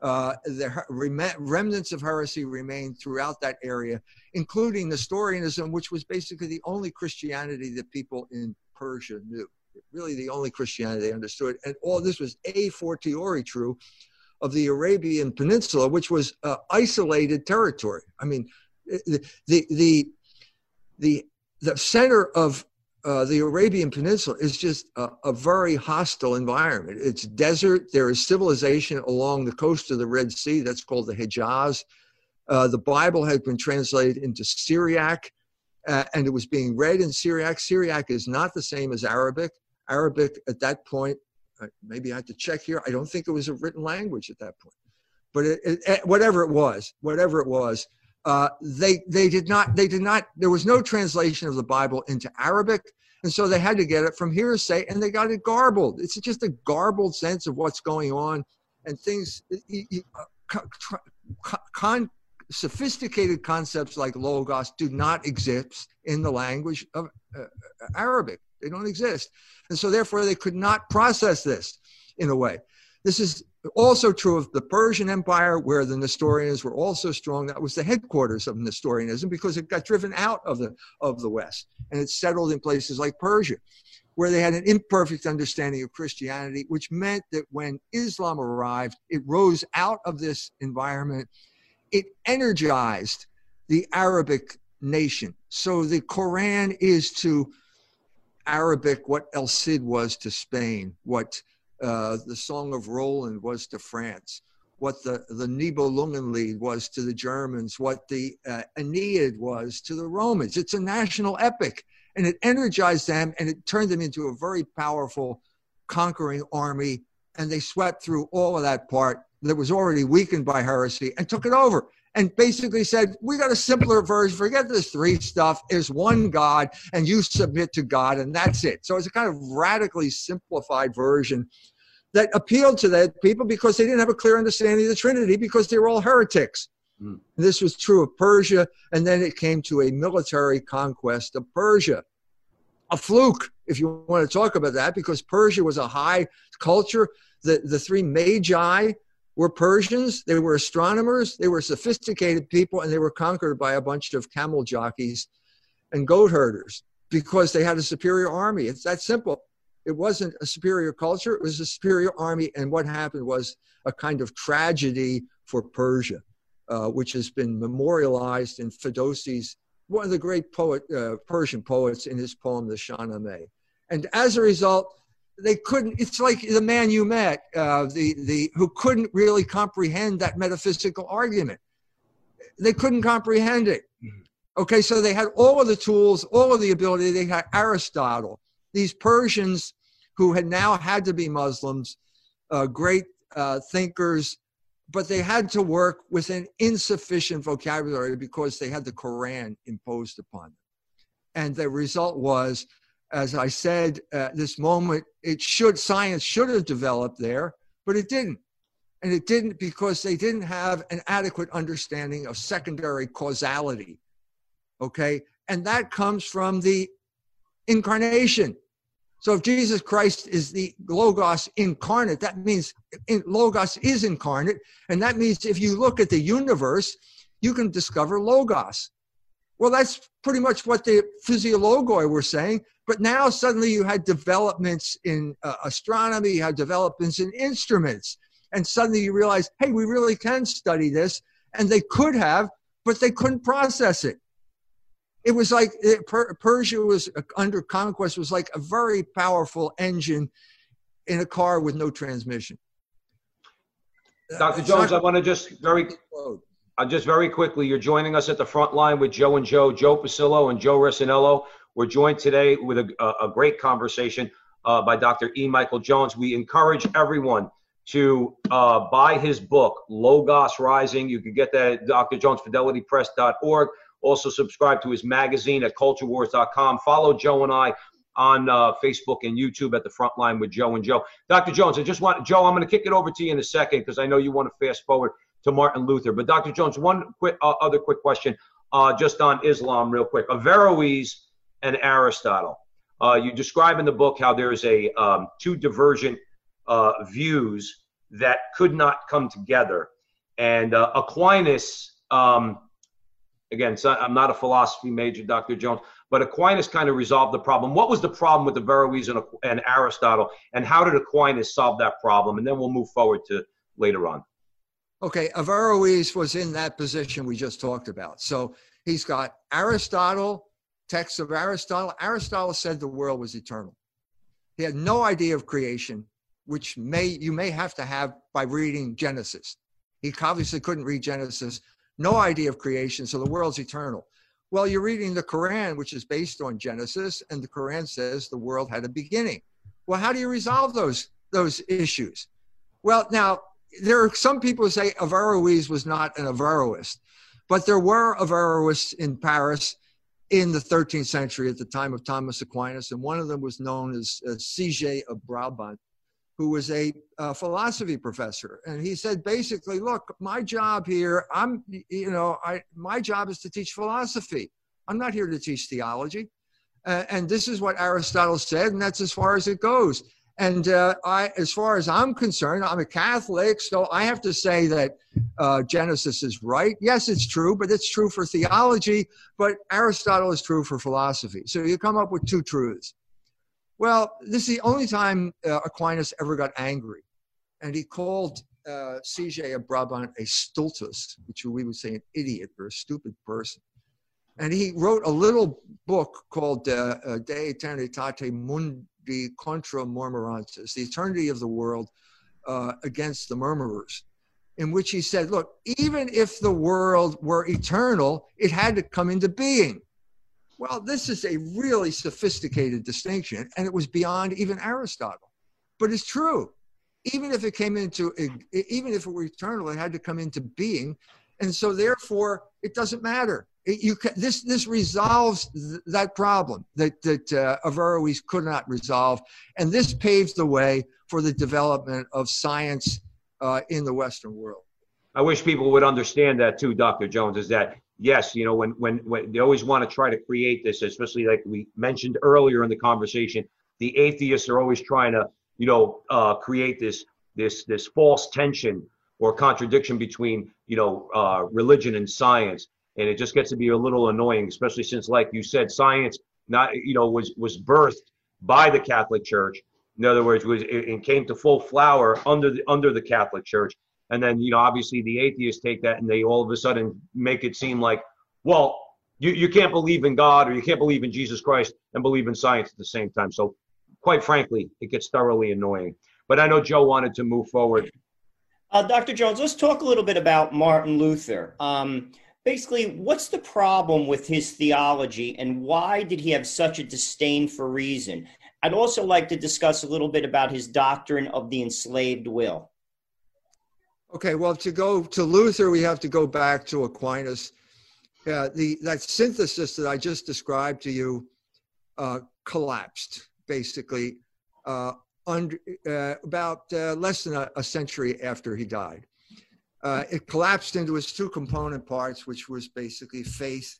Uh, the rem- remnants of heresy remained throughout that area, including Nestorianism, which was basically the only Christianity that people in Persia knew. Really, the only Christianity they understood. And all this was a fortiori true of the Arabian Peninsula, which was uh, isolated territory. I mean, the the the the, the center of uh, the Arabian Peninsula is just a, a very hostile environment. It's desert. There is civilization along the coast of the Red Sea. That's called the Hejaz. Uh, the Bible had been translated into Syriac, uh, and it was being read in Syriac. Syriac is not the same as Arabic. Arabic at that point, maybe I have to check here. I don't think it was a written language at that point, but it, it, it- whatever it was, whatever it was, uh, they they did not they did not there was no translation of the bible into arabic. And so they had to get it from hearsay and they got it garbled. It's just a garbled sense of what's going on and things uh, con, sophisticated concepts like logos do not exist in the language of uh, arabic they don't exist and so therefore they could not process this in a way this is also true of the Persian Empire, where the Nestorians were also strong. That was the headquarters of Nestorianism because it got driven out of the of the West and it settled in places like Persia, where they had an imperfect understanding of Christianity, which meant that when Islam arrived, it rose out of this environment. It energized the Arabic nation. So the Quran is to Arabic what El Cid was to Spain, what uh, the Song of Roland was to France, what the, the Nibelungenlied was to the Germans, what the uh, Aeneid was to the Romans. It's a national epic, and it energized them and it turned them into a very powerful conquering army and they swept through all of that part that was already weakened by heresy and took it over and basically said, We got a simpler version. Forget this three stuff. There's one God, and you submit to God, and that's it. So it's a kind of radically simplified version that appealed to that people because they didn't have a clear understanding of the Trinity because they were all heretics. Mm. This was true of Persia, and then it came to a military conquest of Persia. A fluke, if you want to talk about that, because Persia was a high culture. The, the three magi were Persians, they were astronomers, they were sophisticated people, and they were conquered by a bunch of camel jockeys and goat herders because they had a superior army. It's that simple. It wasn't a superior culture, it was a superior army. And what happened was a kind of tragedy for Persia, uh, which has been memorialized in Ferdowsi's, one of the great poet, uh, Persian poets, in his poem, the Shahnameh. And as a result, they couldn't it's like the man you met uh, the the who couldn't really comprehend that metaphysical argument. They couldn't comprehend it. Mm-hmm. okay so they had all of the tools all of the ability. They had aristotle. These persians who had now had to be muslims uh, great uh, thinkers but they had to work with an insufficient vocabulary because they had the quran imposed upon them. And the result was as I said, at this moment, it should science should have developed there, but it didn't. And it didn't because they didn't have an adequate understanding of secondary causality. Okay. And that comes from the incarnation. So if Jesus Christ is the Logos incarnate, that means Logos is incarnate. And that means if you look at the universe, you can discover Logos. Well, that's pretty much what the physiologoi were saying. But now suddenly you had developments in uh, astronomy, you had developments in instruments. And suddenly you realize, hey, we really can study this. And they could have, but they couldn't process it. It was like it, per, Persia was uh, under conquest was like a very powerful engine in a car with no transmission. Dr. Jones, I want to just very uh, just very quickly, you're joining us at the front line with Joe and Joe, Joe Pasillo and Joe Resinello. We're joined today with a, a great conversation uh, by Dr. E. Michael Jones. We encourage everyone to uh, buy his book, Logos Rising. You can get that at drjonesfidelitypress.org. Also, subscribe to his magazine at culturewars.com. Follow Joe and I on uh, Facebook and YouTube at the front line with Joe and Joe. Dr. Jones, I just want, Joe, I'm going to kick it over to you in a second because I know you want to fast forward to Martin Luther. But Dr. Jones, one quick uh, other quick question, uh, just on Islam, real quick. Averroes and Aristotle. Uh, you describe in the book how there's a um, two divergent uh, views that could not come together, and uh, Aquinas. Um, again, so I'm not a philosophy major, Dr. Jones, but Aquinas kind of resolved the problem. What was the problem with the Averroes and, and Aristotle, and how did Aquinas solve that problem? And then we'll move forward to later on. Okay, Averroes was in that position we just talked about. So he's got Aristotle, texts of Aristotle. Aristotle said the world was eternal. He had no idea of creation, which may you may have to have by reading Genesis. He obviously couldn't read Genesis. No idea of creation, so the world's eternal. Well, you're reading the Quran, which is based on Genesis, and the Quran says the world had a beginning. Well, how do you resolve those those issues? Well, now there are some people who say Averroes was not an Averroist, but there were Averroists in Paris in the 13th century at the time of Thomas Aquinas, and one of them was known as uh, Siger of Brabant, who was a uh, philosophy professor, and he said basically, "Look, my job here, I'm, you know, I my job is to teach philosophy. I'm not here to teach theology." Uh, and this is what Aristotle said, and that's as far as it goes. And uh, I, as far as I'm concerned, I'm a Catholic, so I have to say that uh, Genesis is right. Yes, it's true, but it's true for theology. But Aristotle is true for philosophy. So you come up with two truths. Well, this is the only time uh, Aquinas ever got angry, and he called uh, Siger of Brabant a stultus, which we would say an idiot or a stupid person. And he wrote a little book called uh, uh De Eternitate Mundi the contra murmurantes, the eternity of the world uh, against the murmurers, in which he said, look, even if the world were eternal, it had to come into being. Well, this is a really sophisticated distinction, and it was beyond even Aristotle. But it's true. even if it came into, even if it were eternal, it had to come into being. And so therefore, it doesn't matter. You can, this this resolves th- that problem that that uh, Averroes could not resolve, and this paves the way for the development of science uh, in the Western world. I wish people would understand that too, Dr. Jones. Is that yes, you know, when when when they always want to try to create this, especially like we mentioned earlier in the conversation, the atheists are always trying to you know uh, create this this this false tension or contradiction between you know uh, religion and science and it just gets to be a little annoying especially since like you said science not you know was was birthed by the catholic church in other words was it, came to full flower under the under the catholic church and then you know obviously the atheists take that and they all of a sudden make it seem like well you, you can't believe in god or you can't believe in jesus christ and believe in science at the same time so quite frankly it gets thoroughly annoying but i know joe wanted to move forward uh, Dr. Jones, let's talk a little bit about Martin Luther. Um, basically, what's the problem with his theology and why did he have such a disdain for reason? I'd also like to discuss a little bit about his doctrine of the enslaved will. Okay, well, to go to Luther, we have to go back to Aquinas. Uh, the that synthesis that I just described to you uh, collapsed basically uh, under, uh, about uh, less than a, a, century after he died. Uh, it collapsed into its two component parts, which was basically faith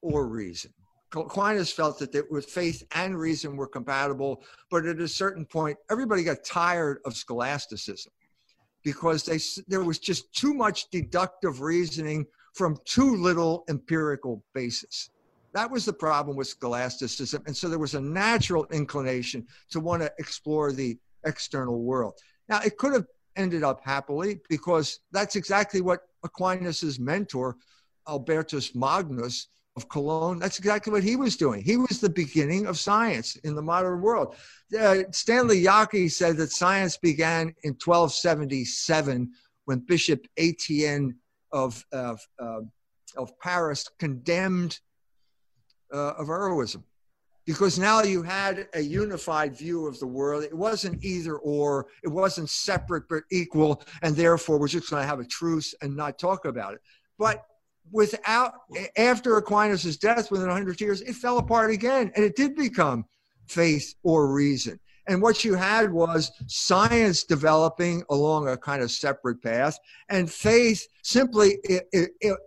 or reason. Aquinas felt that it was faith and reason were compatible, but at a certain point, everybody got tired of scholasticism because they, there was just too much deductive reasoning from too little empirical basis. That was the problem with scholasticism. And so there was a natural inclination to want to explore the external world. Now, it could have ended up happily because that's exactly what Aquinas's mentor, Albertus Magnus of Cologne, that's exactly what he was doing. He was the beginning of science in the modern world. Uh, Stanley Jaki said that science began in 1277 when Bishop Etienne of, uh, of Paris condemned uh, Averroism because now you had a unified view of the world. It wasn't either or, it wasn't separate but equal, and therefore we're just going to have a truce and not talk about it. But without, after Aquinas' death within 100 years, it fell apart again, and it did become faith or reason. And what you had was science developing along a kind of separate path, and faith simply it, it, it,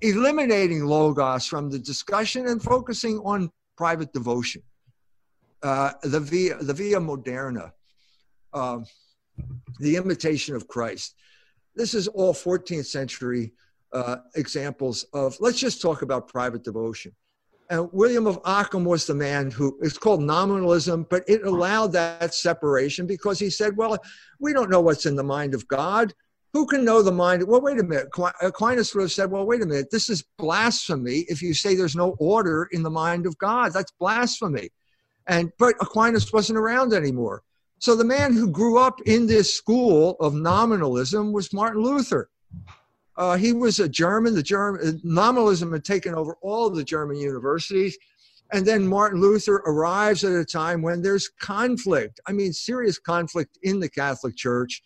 eliminating logos from the discussion and focusing on private devotion. Uh, the via the via moderna, uh, the imitation of Christ. This is all 14th century uh, examples of. Let's just talk about private devotion. And William of Ockham was the man who it's called nominalism, but it allowed that separation because he said, "Well, we don't know what's in the mind of God who can know the mind? Well, wait a minute. Aquinas would have said, well, wait a minute. This is blasphemy if you say there's no order in the mind of God. That's blasphemy. And but Aquinas wasn't around anymore. So the man who grew up in this school of nominalism was Martin Luther. Uh, he was a German. The German nominalism had taken over all the German universities. And then Martin Luther arrives at a time when there's conflict. I mean, serious conflict in the Catholic Church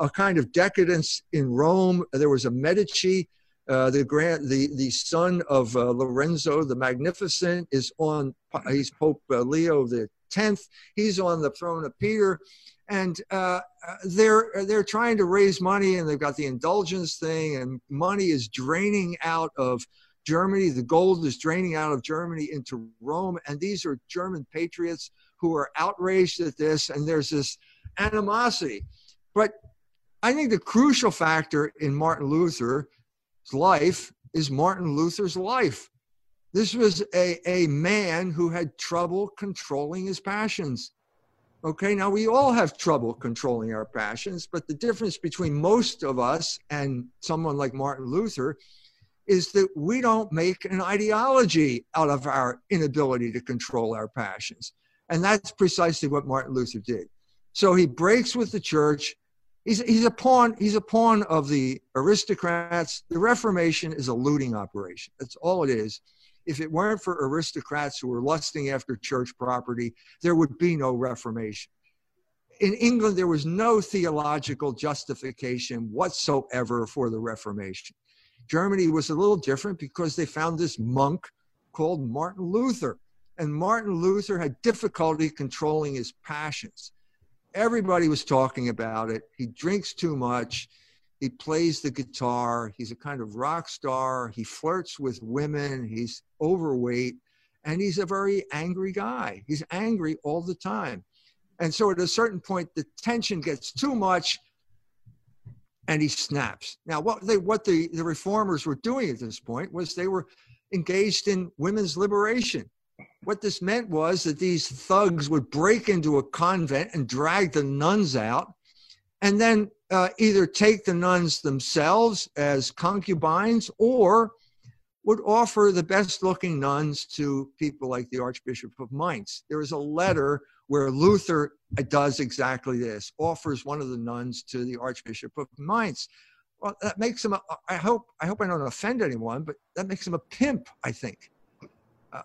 a kind of decadence in Rome. There was a Medici, uh, the grand, the the son of uh, Lorenzo the Magnificent is on. He's Pope uh, Leo the tenth. He's on the throne of Peter, and uh, they're they're trying to raise money, and they've got the indulgence thing, and money is draining out of. Germany, the gold is draining out of Germany into Rome, and these are German patriots who are outraged at this, and there's this animosity. But I think the crucial factor in Martin Luther's life is Martin Luther's life. This was a, a man who had trouble controlling his passions. Okay, now we all have trouble controlling our passions, but the difference between most of us and someone like Martin Luther is that we don't make an ideology out of our inability to control our passions. And that's precisely what Martin Luther did. So he breaks with the church He's, he's a pawn. He's a pawn of the aristocrats. The Reformation is a looting operation. That's all it is. If it weren't for aristocrats who were lusting after church property, there would be no Reformation. in England, there was no theological justification whatsoever for the Reformation. Germany was a little different because they found this monk called Martin Luther. And Martin Luther had difficulty controlling his passions. Everybody was talking about it. He drinks too much. He plays the guitar. He's a kind of rock star. He flirts with women. He's overweight. And he's a very angry guy. He's angry all the time. And so at a certain point, the tension gets too much and he snaps. Now, what they what the, the reformers were doing at this point was they were engaged in women's liberation. What this meant was that these thugs would break into a convent and drag the nuns out, and then uh, either take the nuns themselves as concubines or would offer the best looking nuns to people like the Archbishop of Mainz. There is a letter where Luther does exactly this, offers one of the nuns to the Archbishop of Mainz. Well, that makes him. A, I hope. I hope I don't offend anyone, but that makes him a pimp. I think.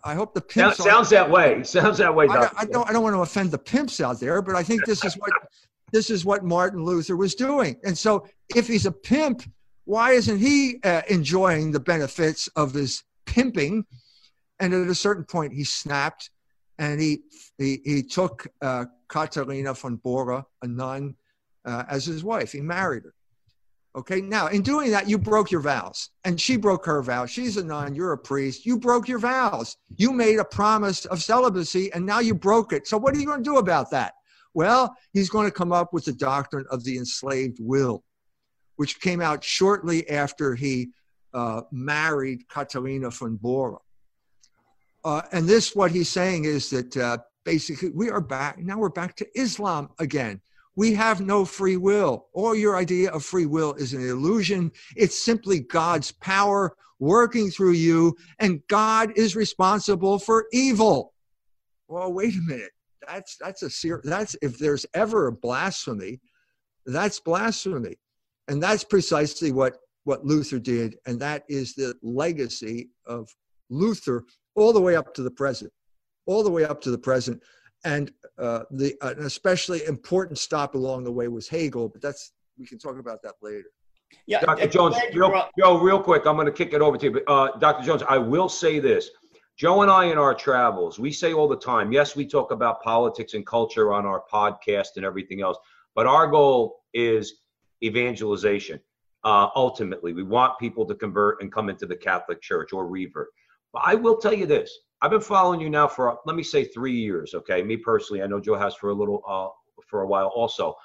I hope the pimps. Sounds, sounds that way. Sounds that way. I, I, don't. I don't want to offend the pimps out there, but I think this is what this is what Martin Luther was doing. And so, if he's a pimp, why isn't he uh, enjoying the benefits of his pimping? And at a certain point, he snapped, and he he, he took uh, Katharina von Bora, a nun, uh, as his wife. He married her. Okay, now in doing that, you broke your vows, and she broke her vows. She's a nun, you're a priest. You broke your vows. You made a promise of celibacy, and now you broke it. So, what are you going to do about that? Well, he's going to come up with the doctrine of the enslaved will, which came out shortly after he uh, married Katharina von Bora. Uh, and this, what he's saying is that uh, basically we are back, now we're back to Islam again we have no free will. All your idea of free will is an illusion. It's simply God's power working through you, and God is responsible for evil. Well, wait a minute. That's that's a ser- that's if there's ever a blasphemy, that's blasphemy, and that's precisely what what Luther did, and that is the legacy of Luther all the way up to the present, all the way up to the present and uh, the uh, an especially important stop along the way was Hegel, but that's we can talk about that later. Yeah, Dr. Jones, real, Joe, real quick, I'm going to kick it over to you. But uh, Dr. Jones, I will say this: Joe and I, in our travels, we say all the time. Yes, we talk about politics and culture on our podcast and everything else, but our goal is evangelization. Uh, ultimately, we want people to convert and come into the Catholic Church or revert. But I will tell you this: I've been following you now for let me say three years. Okay, me personally, I know Joe has for a little uh, for a while also.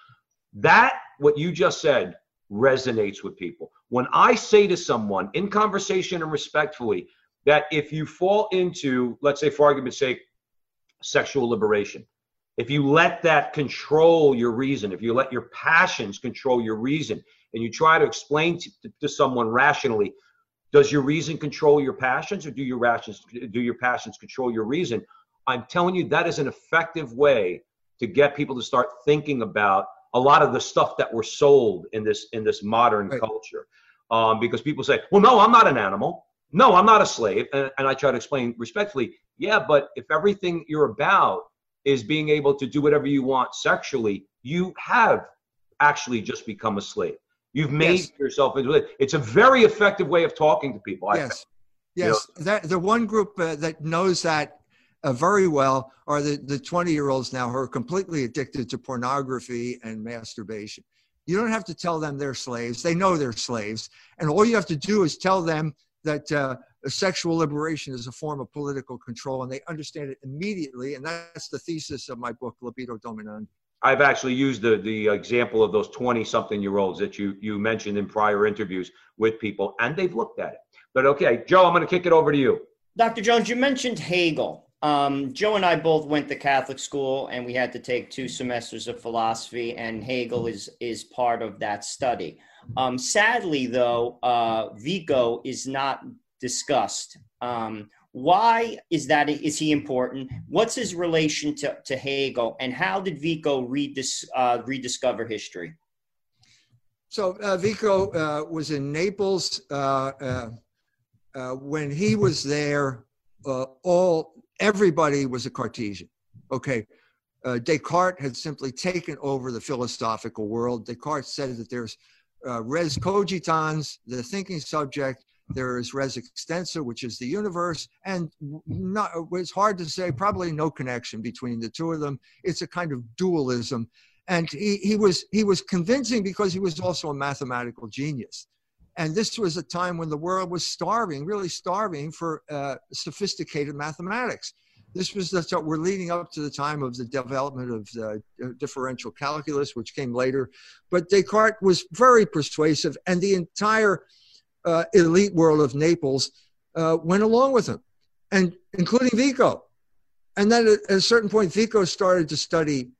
That what you just said resonates with people. When I say to someone in conversation and respectfully that if you fall into, let's say, for argument's sake, sexual liberation, if you let that control your reason, if you let your passions control your reason, and you try to explain to, to someone rationally does your reason control your passions or do your passions do your passions control your reason? I'm telling you that is an effective way to get people to start thinking about a lot of the stuff that we're sold in this in this modern right. culture. Um, because people say, well, no, I'm not an animal. No, I'm not a slave. And, and I try to explain respectfully, yeah, but if everything you're about is being able to do whatever you want sexually, you have actually just become a slave. You've made yes. yourself into it. It's a very effective way of talking to people. I yes, think. yes. You know? That the one group uh, that knows that uh, very well are the the twenty year olds now who are completely addicted to pornography and masturbation. You don't have to tell them they're slaves; they know they're slaves, and all you have to do is tell them that uh, sexual liberation is a form of political control, and they understand it immediately. And that's the thesis of my book, Libido Dominandi. I've actually used the the example of those 20 something year olds that you you mentioned in prior interviews with people and they've looked at it. But okay, Joe, I'm going to kick it over to you. Dr. Jones, you mentioned Hegel. Um, Joe and I both went to Catholic school and we had to take two semesters of philosophy and Hegel is is part of that study. Um, sadly though, uh, Vico is not discussed. Um, why is that? Is he important? What's his relation to, to Hegel, and how did Vico redis, uh, rediscover history? So uh, Vico uh, was in Naples uh, uh, uh, when he was there. all everybody was a Cartesian. Okay, Descartes had simply taken over the philosophical world. Descartes said that there's res cogitans, the thinking subject, there is res extensa, which is the universe, and not, it's hard to say, probably no connection between the two of them. It's a kind of dualism. And he, he, was, he was convincing because he was also a mathematical genius. And this was a time when the world was starving, really starving for uh, sophisticated mathematics. This was the, we're leading up to the time of the development of the uh, differential calculus, which came later. But Descartes was very persuasive, and the entire uh, elite world of Naples uh, went along with him, and including Vico. And then at a certain point, Vico started to study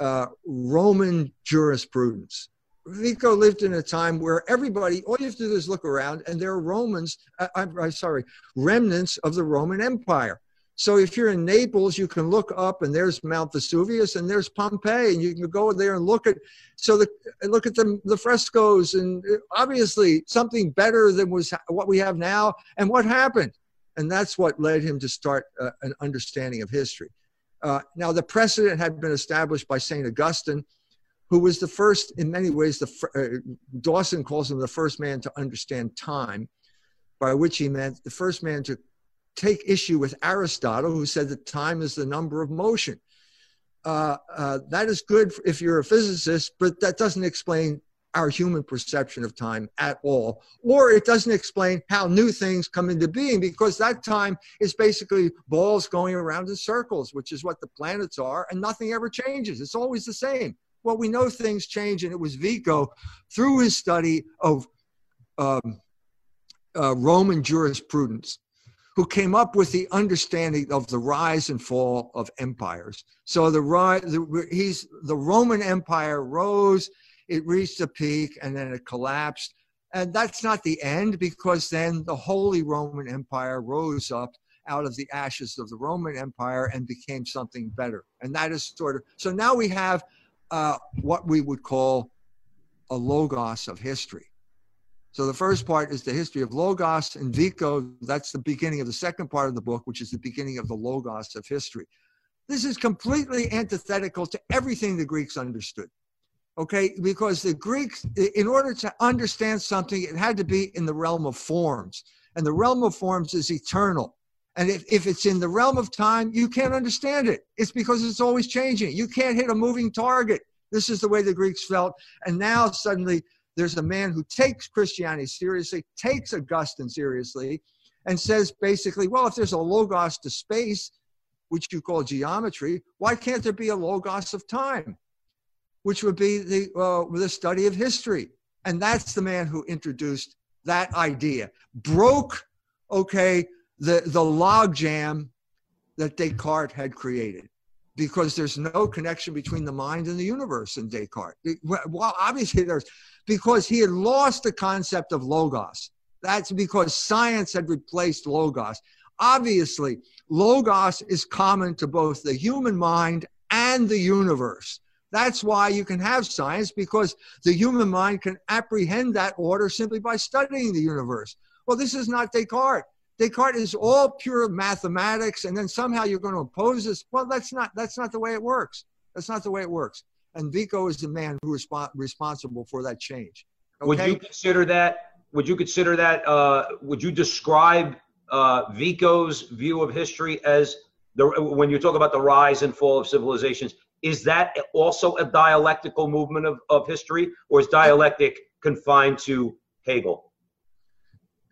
uh, Roman jurisprudence. Vico lived in a time where everybody, all you have to do is look around, and there are Romans, uh, I'm, I'm sorry, remnants of the Roman Empire. So if you're in Naples, you can look up and there's Mount Vesuvius and there's Pompeii, and you can go there and look at so the look at the the frescoes and obviously something better than was what we have now. And what happened? And that's what led him to start uh, an understanding of history. Uh, now the precedent had been established by Saint Augustine, who was the first, in many ways, the uh, Dawson calls him the first man to understand time, by which he meant the first man to take issue with Aristotle, who said that time is the number of motion. Uh, uh, that is good if you're a physicist, but that doesn't explain our human perception of time at all. Or it doesn't explain how new things come into being because that time is basically balls going around in circles, which is what the planets are, and nothing ever changes. It's always the same. Well, we know things change, and it was Vico through his study of um, uh, Roman jurisprudence who came up with the understanding of the rise and fall of empires. So the rise, the, he's the Roman Empire rose, it reached a peak, and then it collapsed. And that's not the end, because then the Holy Roman Empire rose up out of the ashes of the Roman Empire and became something better. And that is sort of so now we have uh, what we would call a logos of history. So the first part is the history of Logos and Vico. That's the beginning of the second part of the book, which is the beginning of the Logos of history. This is completely antithetical to everything the Greeks understood. Okay, because the Greeks, in order to understand something, it had to be in the realm of forms. And the realm of forms is eternal. And if, if it's in the realm of time, you can't understand it. It's because it's always changing. You can't hit a moving target. This is the way the Greeks felt. And now suddenly there's a man who takes Christianity seriously, takes Augustine seriously, and says basically, well, if there's a logos to space, which you call geometry, why can't there be a logos of time, which would be the, uh, the study of history? And that's the man who introduced that idea, broke, okay, the, the logjam that Descartes had created because there's no connection between the mind and the universe in Descartes. Well, obviously there's because he had lost the concept of logos. That's because science had replaced logos. Obviously, logos is common to both the human mind and the universe. That's why you can have science because the human mind can apprehend that order simply by studying the universe. Well, this is not Descartes. Descartes is all pure mathematics, and then somehow you're going to oppose this. Well, that's not that's not the way it works. That's not the way it works. And Vico is the man who is responsible for that change. Okay? Would you consider that? Would you consider that? Uh, would you describe uh, Vico's view of history as the when you talk about the rise and fall of civilizations? Is that also a dialectical movement of, of history, or is dialectic confined to Hegel?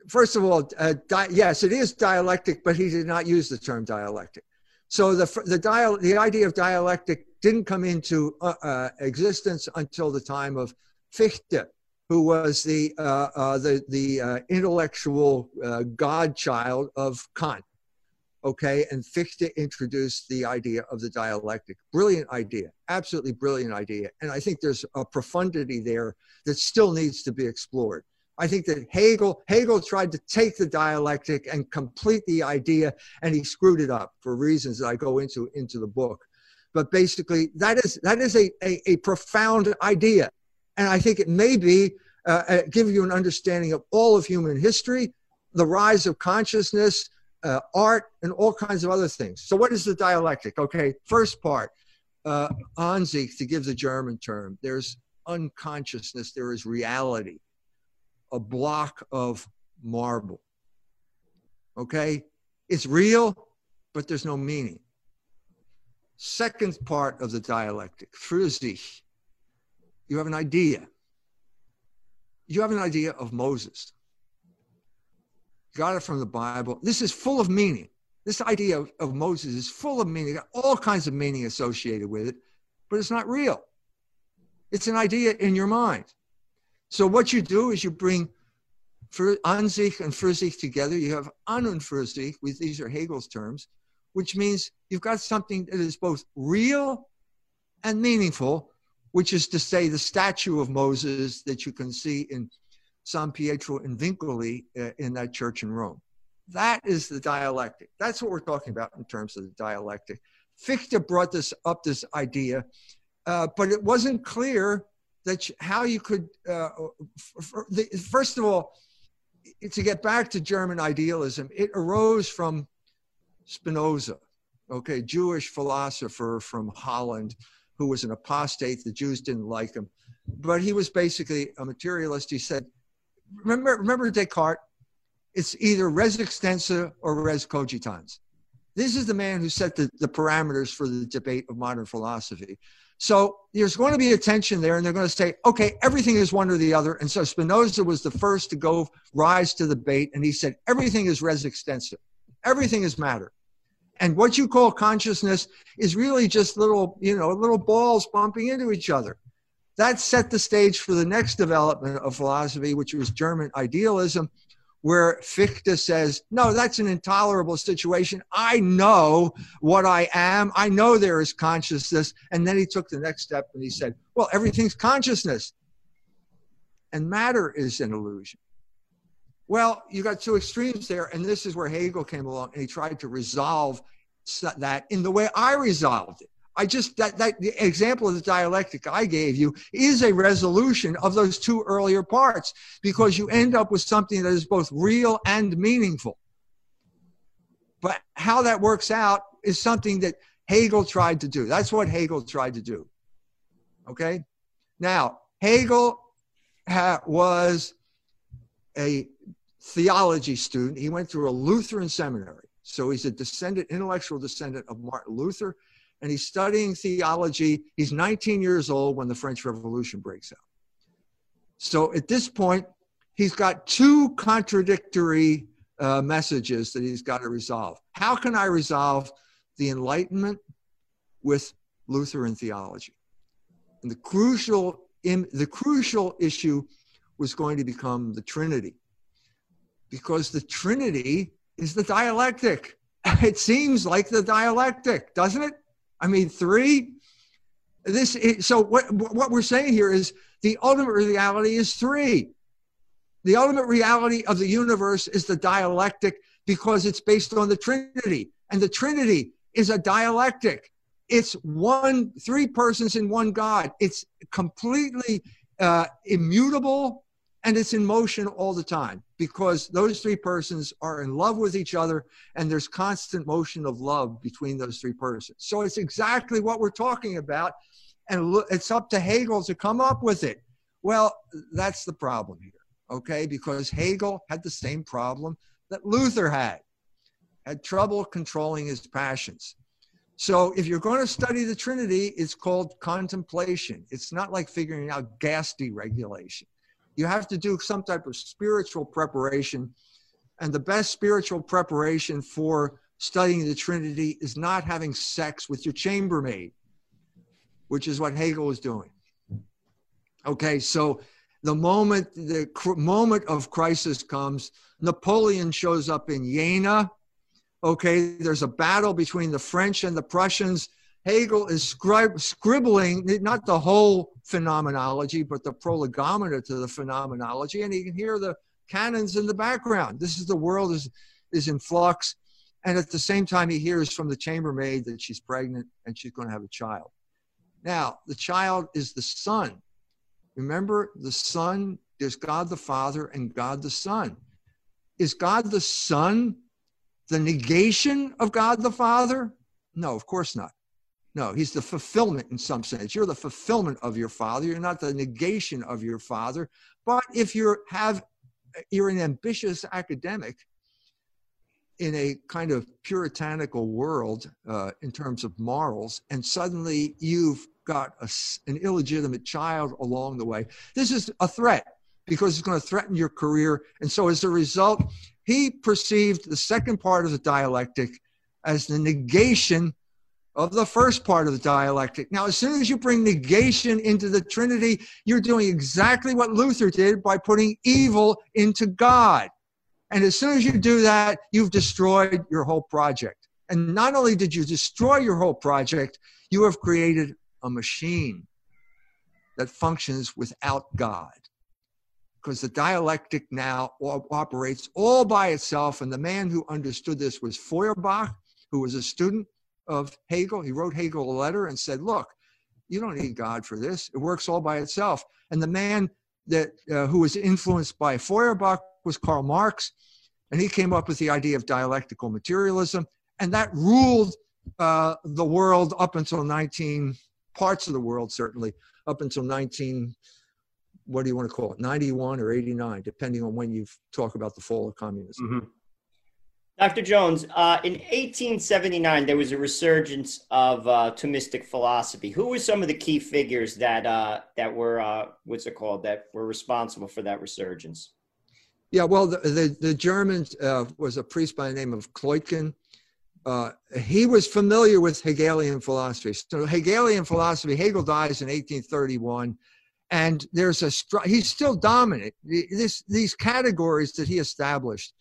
First of all, uh, di- yes, it is dialectic, but he did not use the term dialectic. So the the dial the idea of dialectic didn't come into uh, uh, existence until the time of Fichte, who was the uh, uh, the the uh, intellectual godchild of Kant. Okay, and Fichte introduced the idea of the dialectic. Brilliant idea, absolutely brilliant idea, and I think there's a profundity there that still needs to be explored. I think that Hegel Hegel tried to take the dialectic and complete the idea, and he screwed it up for reasons that I go into into the book. But basically, that is that is a, a, a profound idea, and I think it may be uh, uh, give you an understanding of all of human history, the rise of consciousness, uh, art, and all kinds of other things. So, what is the dialectic? Okay, first part. uh, an sich, to give the German term, there's unconsciousness, there is reality, a block of marble. Okay? It's real, but there's no meaning. Second part of the dialectic, für sich. You have an idea. You have an idea of Moses. Got it from the Bible. This is full of meaning. This idea of, of Moses is full of meaning, all kinds of meaning associated with it, but it's not real. It's an idea in your mind. So what you do is you bring for Ansich and für sich together. You have an und für sich, these are Hegel's terms, which means you've got something that is both real and meaningful, which is to say the statue of Moses that you can see in San Pietro in Vincoli uh, in that church in Rome. That is the dialectic. That's what we're talking about in terms of the dialectic. Fichte brought this up, this idea, uh, but it wasn't clear that how you could, uh, the, first of all, to get back to German idealism, it arose from Spinoza, okay, Jewish philosopher from Holland who was an apostate. The Jews didn't like him, but he was basically a materialist. He said, remember, remember Descartes? It's either res extensa or res cogitans. This is the man who set the, the parameters for the debate of modern philosophy. So there's going to be a tension there, and they're going to say, okay, everything is one or the other. And so Spinoza was the first to go rise to the bait, and he said, everything is res extensa, everything is matter. And what you call consciousness is really just little, you know, little balls bumping into each other. That set the stage for the next development of philosophy, which was German idealism, where Fichte says, No, that's an intolerable situation. I know what I am. I know there is consciousness. And then he took the next step and he said, Well, everything's consciousness. And matter is an illusion. Well, you got two extremes there. And this is where Hegel came along and he tried to resolve that in the way I resolved it. I just that that the example of the dialectic I gave you is a resolution of those two earlier parts because you end up with something that is both real and meaningful. But how that works out is something that Hegel tried to do. That's what Hegel tried to do. Okay? Now, Hegel ha- was a theology student. He went through a Lutheran seminary. So he's a descendant, intellectual descendant of Martin Luther and he's studying theology. He's 19 years old when the French Revolution breaks out. So at this point, he's got two contradictory uh, messages that he's got to resolve. How can I resolve the Enlightenment with Lutheran theology? And the crucial, in, the crucial issue was going to become the Trinity, because the Trinity is the dialectic. It seems like the dialectic, doesn't it? I mean, three. This is, so what what we're saying here is the ultimate reality is three. The ultimate reality of the universe is the dialectic because it's based on the Trinity, and the Trinity is a dialectic. It's one, three persons in one God. It's completely uh, immutable and it's in motion all the time because those three persons are in love with each other and there's constant motion of love between those three persons. So it's exactly what we're talking about. And it's up to Hegel to come up with it. Well, that's the problem here, okay? Because Hegel had the same problem that Luther had, had trouble controlling his passions. So if you're going to study the Trinity, it's called contemplation. It's not like figuring out gas deregulation you have to do some type of spiritual preparation. And the best spiritual preparation for studying the Trinity is not having sex with your chambermaid, which is what Hegel was doing. Okay, so the moment the moment of crisis comes, Napoleon shows up in Jena. Okay, there's a battle between the French and the Prussians. Hegel is scrib- scribbling not the whole phenomenology, but the prolegomena to the phenomenology, and he can hear the cannons in the background. This is the world is is in flux, and at the same time, he hears from the chambermaid that she's pregnant and she's going to have a child. Now, the child is the son. Remember, the son. There's God the Father and God the Son. Is God the Son the negation of God the Father? No, of course not. No, he's the fulfillment in some sense. You're the fulfillment of your father. You're not the negation of your father. But if you have, you're an ambitious academic in a kind of puritanical world uh, in terms of morals, and suddenly you've got a, an illegitimate child along the way. This is a threat because it's going to threaten your career. And so as a result, he perceived the second part of the dialectic as the negation of the first part of the dialectic. Now, as soon as you bring negation into the Trinity, you're doing exactly what Luther did by putting evil into God. And as soon as you do that, you've destroyed your whole project. And not only did you destroy your whole project, you have created a machine that functions without God. Because the dialectic now operates all by itself. And the man who understood this was Feuerbach, who was a student of Hegel. He wrote Hegel a letter and said, Look, you don't need God for this. It works all by itself. And the man that uh, who was influenced by Feuerbach was Karl Marx, and he came up with the idea of dialectical materialism, and that ruled uh, the world up until 19 parts of the world certainly up until 19 what do you want to call it 91 or 89 depending on when you talk about the fall of communism mm-hmm. Dr. Jones, uh, in 1879, there was a resurgence of uh, Thomistic philosophy. Who were some of the key figures that uh, that were uh, what's it called that were responsible for that resurgence? Yeah, well, the the, the German uh, was a priest by the name of Kleutgen. Uh, he was familiar with Hegelian philosophy. So Hegelian philosophy, Hegel dies in 1831, and there's a he's still dominant. This these categories that he established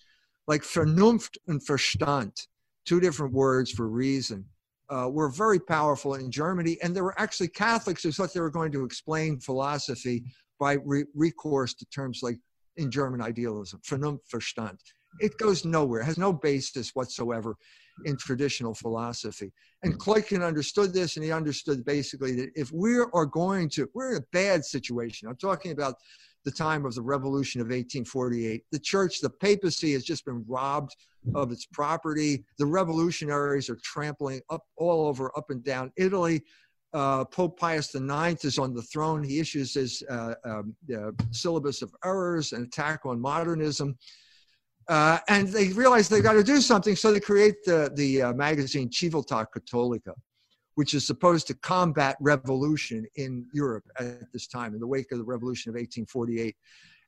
like Vernunft and Verstand, two different words for reason, uh, were very powerful in Germany. And there were actually Catholics who thought they were going to explain philosophy by re- recourse to terms like in German idealism, Vernunft, Verstand. It goes nowhere, it has no basis whatsoever in traditional philosophy. And Kleutgen understood this, and he understood basically that if we are going to, we're in a bad situation. I'm talking about the time of the revolution of 1848. The church, the papacy, has just been robbed of its property. The revolutionaries are trampling up all over, up and down Italy. Uh, Pope Pius IX is on the throne. He issues his uh, um, uh, syllabus of errors, an attack on modernism. Uh, and they realize they've got to do something, so they create the, the uh, magazine Civiltà Cattolica which is supposed to combat revolution in Europe at this time, in the wake of the revolution of 1848.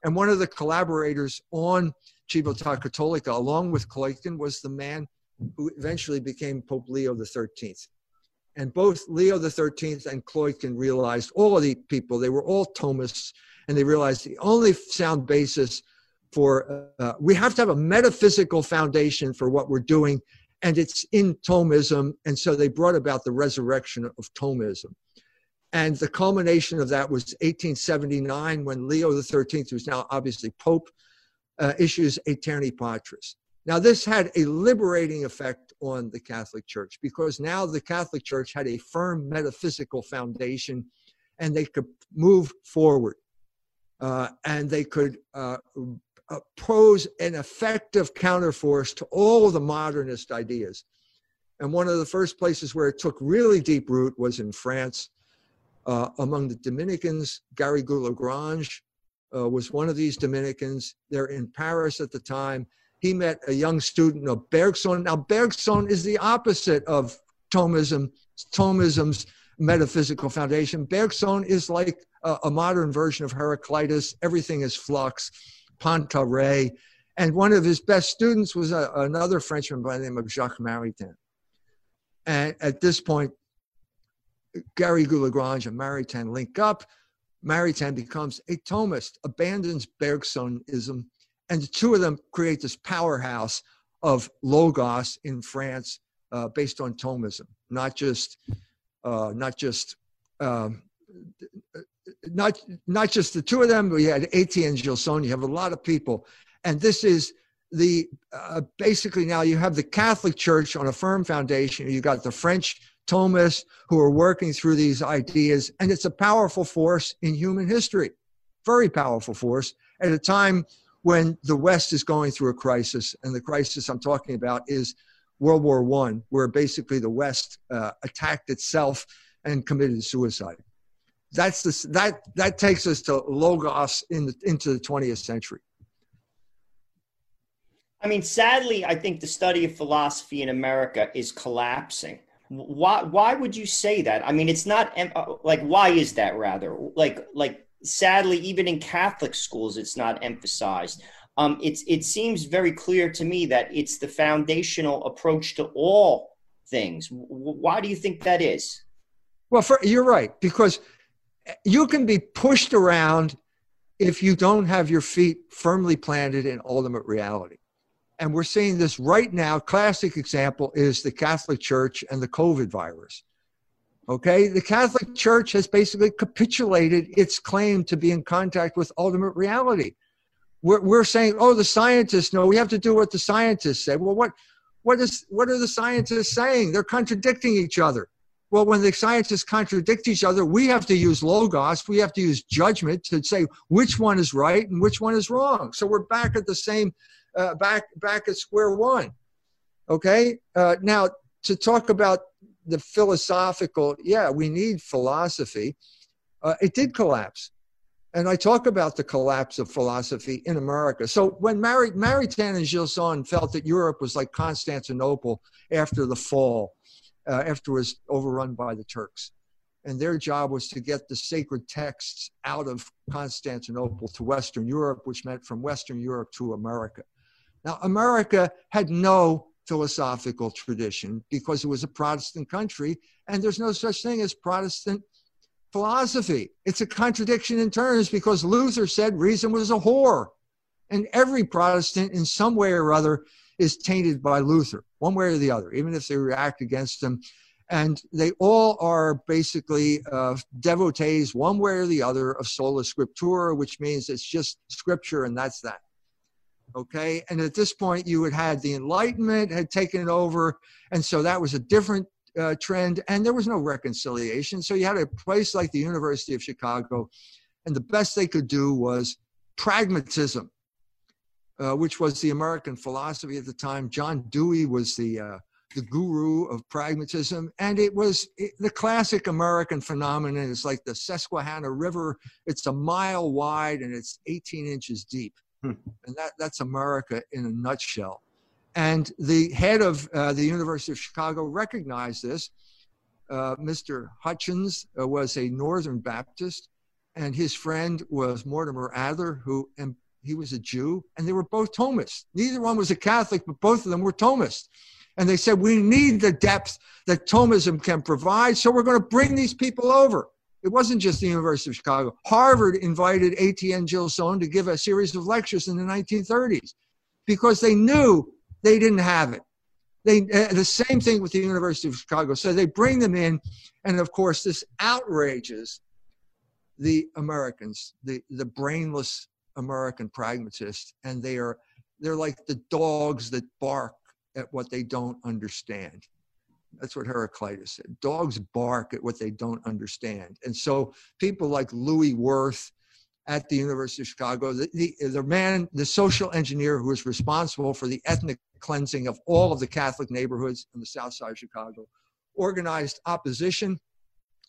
And one of the collaborators on Civiltà Cattolica, along with Kleutgen, was the man who eventually became Pope Leo XIII. And both Leo XIII and Kleutgen realized, all of the people, they were all Thomists, and they realized the only sound basis for, uh, we have to have a metaphysical foundation for what we're doing and it's in Thomism. And so they brought about the resurrection of Thomism. And the culmination of that was 1879 when Leo XIII, who's now obviously Pope, uh, issues Aeterni Patris. Now, this had a liberating effect on the Catholic Church because now the Catholic Church had a firm metaphysical foundation and they could move forward. Uh, and they could uh, uh, pose an effective counterforce to all the modernist ideas. And one of the first places where it took really deep root was in France. Uh, among the Dominicans, Garrigou-Lagrange uh, was one of these Dominicans. They're in Paris at the time. He met a young student of Bergson. Now, Bergson is the opposite of Thomism, Thomism's metaphysical foundation. Bergson is like a, a modern version of Heraclitus. Everything is flux Poincaré. And one of his best students was a, another Frenchman by the name of Jacques Maritain. And at this point, Garrigou-Lagrange and Maritain link up. Maritain becomes a Thomist, abandons Bergsonism, and the two of them create this powerhouse of Logos in France uh, based on Thomism, not just, uh, not just um, not not just the two of them. We had Etienne Gilson. You have a lot of people, and this is the uh, basically now you have the Catholic Church on a firm foundation. You got the French Thomists who are working through these ideas, and it's a powerful force in human history, very powerful force at a time when the West is going through a crisis, and the crisis I'm talking about is World War One, where basically the West uh, attacked itself and committed suicide. That's the, that that takes us to logos in the, into the 20th century. I mean, sadly, I think the study of philosophy in America is collapsing. Why? Why would you say that? I mean, it's not like why is that rather like like sadly, even in Catholic schools, it's not emphasized. Um, it's it seems very clear to me that it's the foundational approach to all things. Why do you think that is? Well, for, you're right because you can be pushed around if you don't have your feet firmly planted in ultimate reality. And we're seeing this right now. Classic example is the Catholic Church and the COVID virus. Okay, the Catholic Church has basically capitulated its claim to be in contact with ultimate reality. We're, we're saying, oh, the scientists know. We have to do what the scientists say. Well, what, what, is, what are the scientists saying? They're contradicting each other. Well, when the scientists contradict each other, we have to use logos. We have to use judgment to say which one is right and which one is wrong. So we're back at the same, uh, back back at square one. Okay. Uh, now to talk about the philosophical, yeah, we need philosophy. Uh, it did collapse. And I talk about the collapse of philosophy in America. So when Mary, Maritain and Gilson felt that Europe was like Constantinople after the fall, uh, after it was overrun by the Turks. And their job was to get the sacred texts out of Constantinople to Western Europe, which meant from Western Europe to America. Now, America had no philosophical tradition because it was a Protestant country, and there's no such thing as Protestant philosophy. It's a contradiction in terms because Luther said reason was a whore. And every Protestant, in some way or other, is tainted by Luther, one way or the other, even if they react against him. And they all are basically uh, devotees, one way or the other, of sola scriptura, which means it's just scripture and that's that. Okay? And at this point you had had the enlightenment had taken over and so that was a different uh, trend and there was no reconciliation. So you had a place like the university of chicago and the best they could do was pragmatism uh, which was the american philosophy at the time john dewey was the uh, the guru of pragmatism and it was it, the classic american phenomenon It's like the susquehanna river it's a mile wide and it's 18 inches deep Hmm. And that, that's America in a nutshell. And the head of uh, the University of Chicago recognized this. Uh, Mr. Hutchins uh, was a Northern Baptist, and his friend was Mortimer Adler, who and he was a Jew, and they were both Thomists. Neither one was a Catholic, but both of them were Thomists. And they said, We need the depth that Thomism can provide, so we're going to bring these people over. It wasn't just the University of Chicago. Harvard invited Etienne Gilson to give a series of lectures in the 1930s because they knew they didn't have it. They, uh, the same thing with the University of Chicago. So they bring them in, and of course, this outrages the Americans, the, the brainless American pragmatists, and they are they're like the dogs that bark at what they don't understand. That's what Heraclitus said. Dogs bark at what they don't understand. And so people like Louis Wirth at the University of Chicago, the, the, the man, the social engineer who was responsible for the ethnic cleansing of all of the Catholic neighborhoods on the south side of Chicago, organized opposition.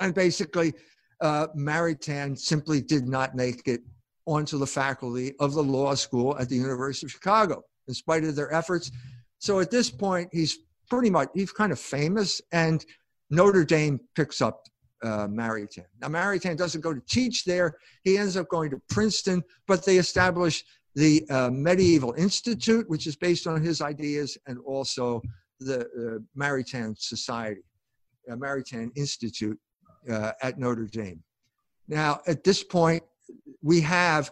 And basically, uh, Maritain simply did not make it onto the faculty of the law school at the University of Chicago, in spite of their efforts. So at this point, he's pretty much he's kind of famous, and Notre Dame picks up uh, Maritain. Now Maritain doesn't go to teach there; he ends up going to Princeton. But they establish the uh, Medieval Institute, which is based on his ideas, and also the uh, Maritain Society, uh, Maritain Institute uh, at Notre Dame. Now, at this point, we have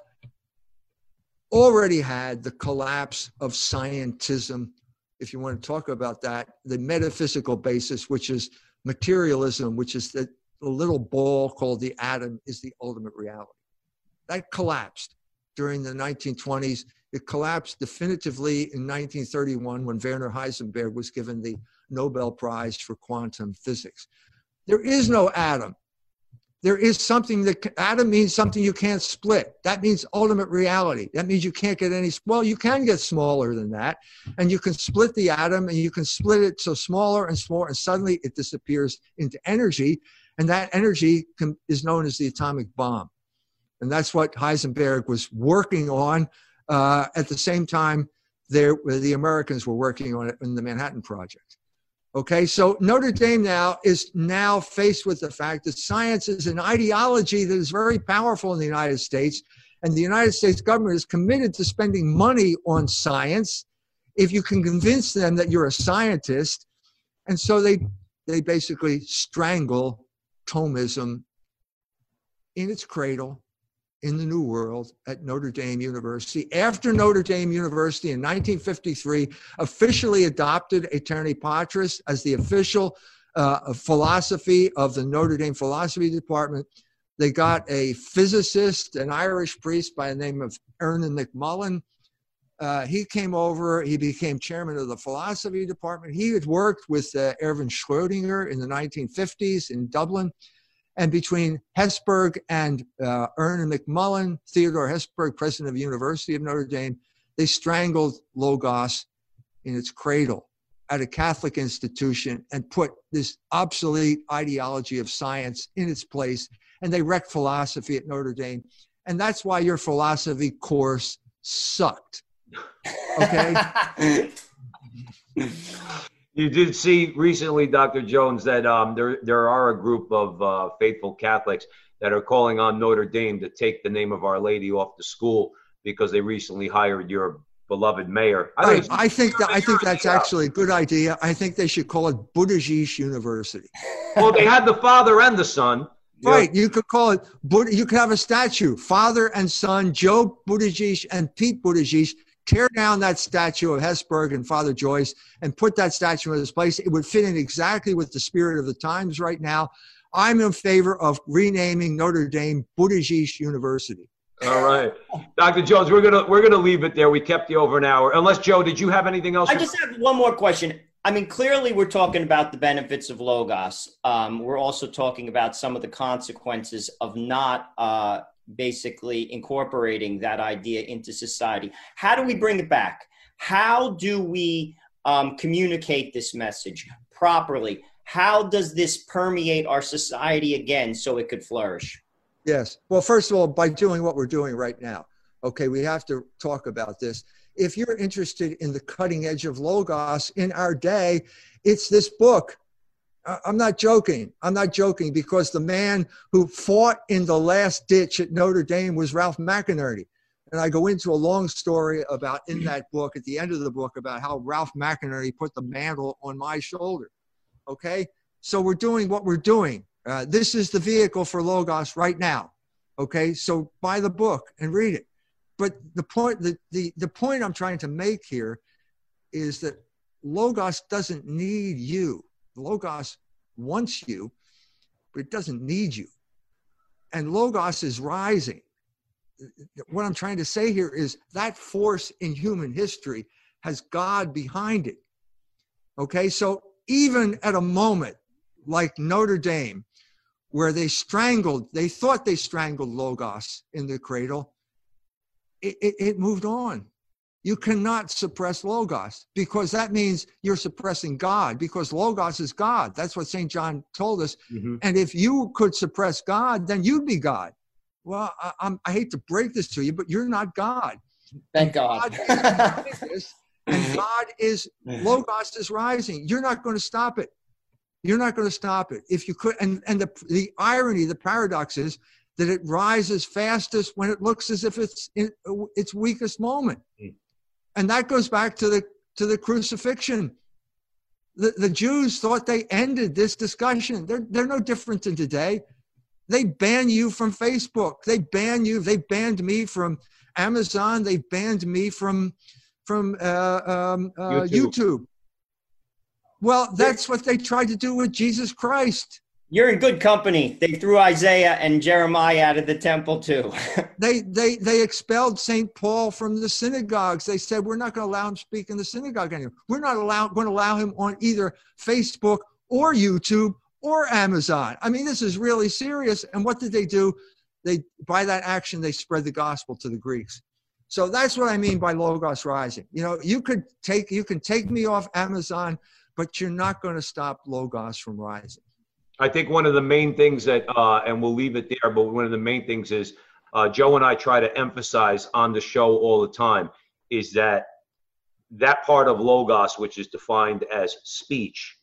already had the collapse of scientism if you want to talk about that, the metaphysical basis, which is materialism, which is that the little ball called the atom is the ultimate reality. That collapsed during the 1920s. It collapsed definitively in 1931 when Werner Heisenberg was given the Nobel Prize for quantum physics. There is no atom. There is something that atom means something you can't split. That means ultimate reality. That means you can't get any, well, you can get smaller than that. And you can split the atom and you can split it so smaller and smaller, and suddenly it disappears into energy. And that energy can, is known as the atomic bomb. And that's what Heisenberg was working on uh, at the same time there, the Americans were working on it in the Manhattan Project. Okay, so Notre Dame now is now faced with the fact that science is an ideology that is very powerful in the United States, and the United States government is committed to spending money on science if you can convince them that you're a scientist. And so they they basically strangle Thomism in its cradle in the New World at Notre Dame University. After Notre Dame University in 1953 officially adopted Aeterni Patris as the official uh, philosophy of the Notre Dame Philosophy Department, they got a physicist, an Irish priest by the name of Ernan McMullin. Uh, he came over, he became chairman of the philosophy department. He had worked with uh, Erwin Schrödinger in the 1950s in Dublin and between Hesburgh and uh, Ernest McMullin, Theodore Hesburgh, president of the University of Notre Dame, they strangled Logos in its cradle at a Catholic institution and put this obsolete ideology of science in its place. And they wrecked philosophy at Notre Dame. And that's why your philosophy course sucked. Okay? You did see recently, Dr. Jones, that um, there there are a group of uh, faithful Catholics that are calling on Notre Dame to take the name of Our Lady off the school because they recently hired your beloved mayor. I think, I think that I think that's actually a good idea. I think they should call it Buttigieg University. Well, they had the father and the son. Right. You could call it, you could have a statue, father and son, Joe Buttigieg and Pete Buttigieg tear down that statue of Hesburgh and Father Joyce and put that statue in its place. It would fit in exactly with the spirit of the times right now. I'm in favor of renaming Notre Dame Buttigieg University. All right, Dr. Jones, we're gonna we're gonna leave it there. We kept you over an hour. Unless Joe, did you have anything else? I just have one more question. I mean, clearly we're talking about the benefits of logos. Um, we're also talking about some of the consequences of not uh, basically incorporating that idea into society. How do we bring it back? How do we um, communicate this message properly? How does this permeate our society again so it could flourish? Yes. Well, first of all, by doing what we're doing right now. Okay, we have to talk about this. If you're interested in the cutting edge of Logos in our day, it's this book I'm not joking. I'm not joking because the man who fought in the last ditch at Notre Dame was Ralph McInerney. And I go into a long story about in that book, at the end of the book, about how Ralph McInerney put the mantle on my shoulder. Okay? So we're doing what we're doing. Uh, this is the vehicle for Logos right now. Okay? So buy the book and read it. But the point, the, the, the point I'm trying to make here is that Logos doesn't need you Logos wants you, but it doesn't need you. And Logos is rising. What I'm trying to say here is that force in human history has God behind it. Okay, so even at a moment like Notre Dame, where they strangled, they thought they strangled Logos in the cradle, it, it, it moved on. You cannot suppress Logos because that means you're suppressing God because Logos is God. That's what St. John told us. Mm-hmm. And if you could suppress God, then you'd be God. Well, I, I, hate to break this to you, but you're not God. Thank God. God is, and God is, Logos is rising. You're not going to stop it. You're not going to stop it. If you could, and, and the, the irony, the paradox is that it rises fastest when it looks as if it's in its weakest moment. And that goes back to the to the crucifixion. The, the Jews thought they ended this discussion. They're, they're no different than today. They ban you from Facebook. They ban you. They banned me from Amazon. They banned me from from uh, um, uh, YouTube. YouTube. Well, that's what they tried to do with Jesus Christ. You're in good company. They threw Isaiah and Jeremiah out of the temple too. they they they expelled St. Paul from the synagogues. They said we're not going to allow him speak in the synagogue anymore. We're not allow, going to allow him on either Facebook or YouTube or Amazon. I mean, this is really serious. And what did they do? They by that action they spread the gospel to the Greeks. So that's what I mean by logos rising. You know, you could take you can take me off Amazon, but you're not going to stop logos from rising. I think one of the main things that, uh, and we'll leave it there, but one of the main things is uh, Joe and I try to emphasize on the show all the time is that that part of logos, which is defined as speech,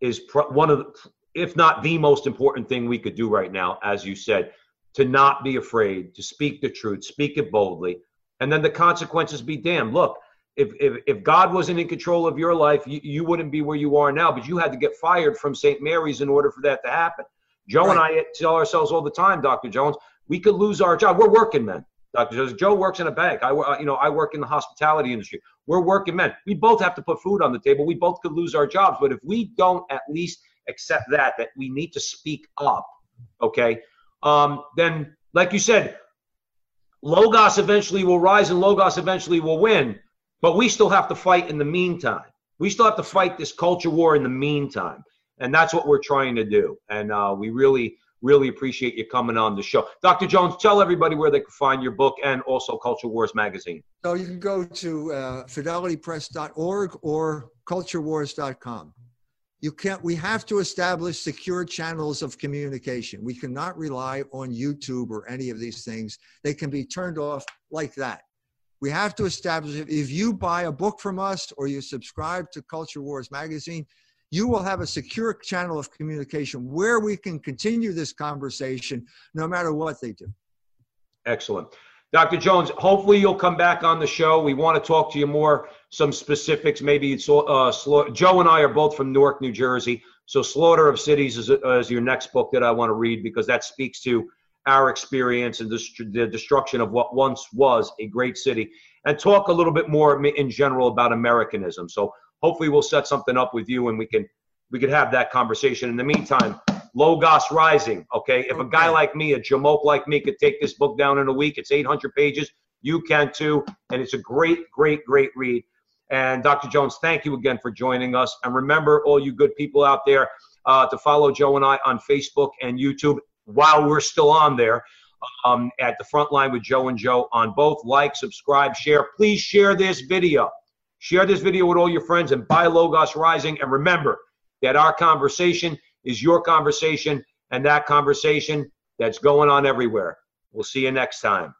is one of the, if not the most important thing we could do right now, as you said, to not be afraid, to speak the truth, speak it boldly, and then the consequences be damned. Look, if, if, if God wasn't in control of your life, you, you wouldn't be where you are now, but you had to get fired from St. Mary's in order for that to happen. Joe right. and I tell ourselves all the time, Dr. Jones, we could lose our job. We're working men. Dr. Jones, Joe works in a bank. I, you know, I work in the hospitality industry. We're working men. We both have to put food on the table. We both could lose our jobs. But if we don't at least accept that, that we need to speak up, okay, um, then, like you said, Logos eventually will rise and Logos eventually will win. But we still have to fight in the meantime. We still have to fight this culture war in the meantime. And that's what we're trying to do. And uh, we really, really appreciate you coming on the show. Dr. Jones, tell everybody where they can find your book and also Culture Wars magazine. So you can go to uh, fidelitypress.org or culturewars.com. You can't, we have to establish secure channels of communication. We cannot rely on YouTube or any of these things. They can be turned off like that. We have to establish if you buy a book from us or you subscribe to Culture Wars magazine, you will have a secure channel of communication where we can continue this conversation no matter what they do. Excellent. Dr. Jones, hopefully you'll come back on the show. We want to talk to you more, some specifics. Maybe it's uh, Joe and I are both from Newark, New Jersey. So Slaughter of Cities is, uh, is your next book that I want to read because that speaks to our experience and the destruction of what once was a great city, and talk a little bit more in general about Americanism. So hopefully we'll set something up with you and we can we could have that conversation. In the meantime, Logos Rising. Okay, if a guy like me, a jamoke like me, could take this book down in a week, it's 800 pages. You can too, and it's a great, great, great read. And Dr. Jones, thank you again for joining us. And remember, all you good people out there, uh, to follow Joe and I on Facebook and YouTube while we're still on there um, at the front line with Joe and Joe on both. Like, subscribe, share. Please share this video. Share this video with all your friends and buy Logos Rising. And remember that our conversation is your conversation and that conversation that's going on everywhere. We'll see you next time.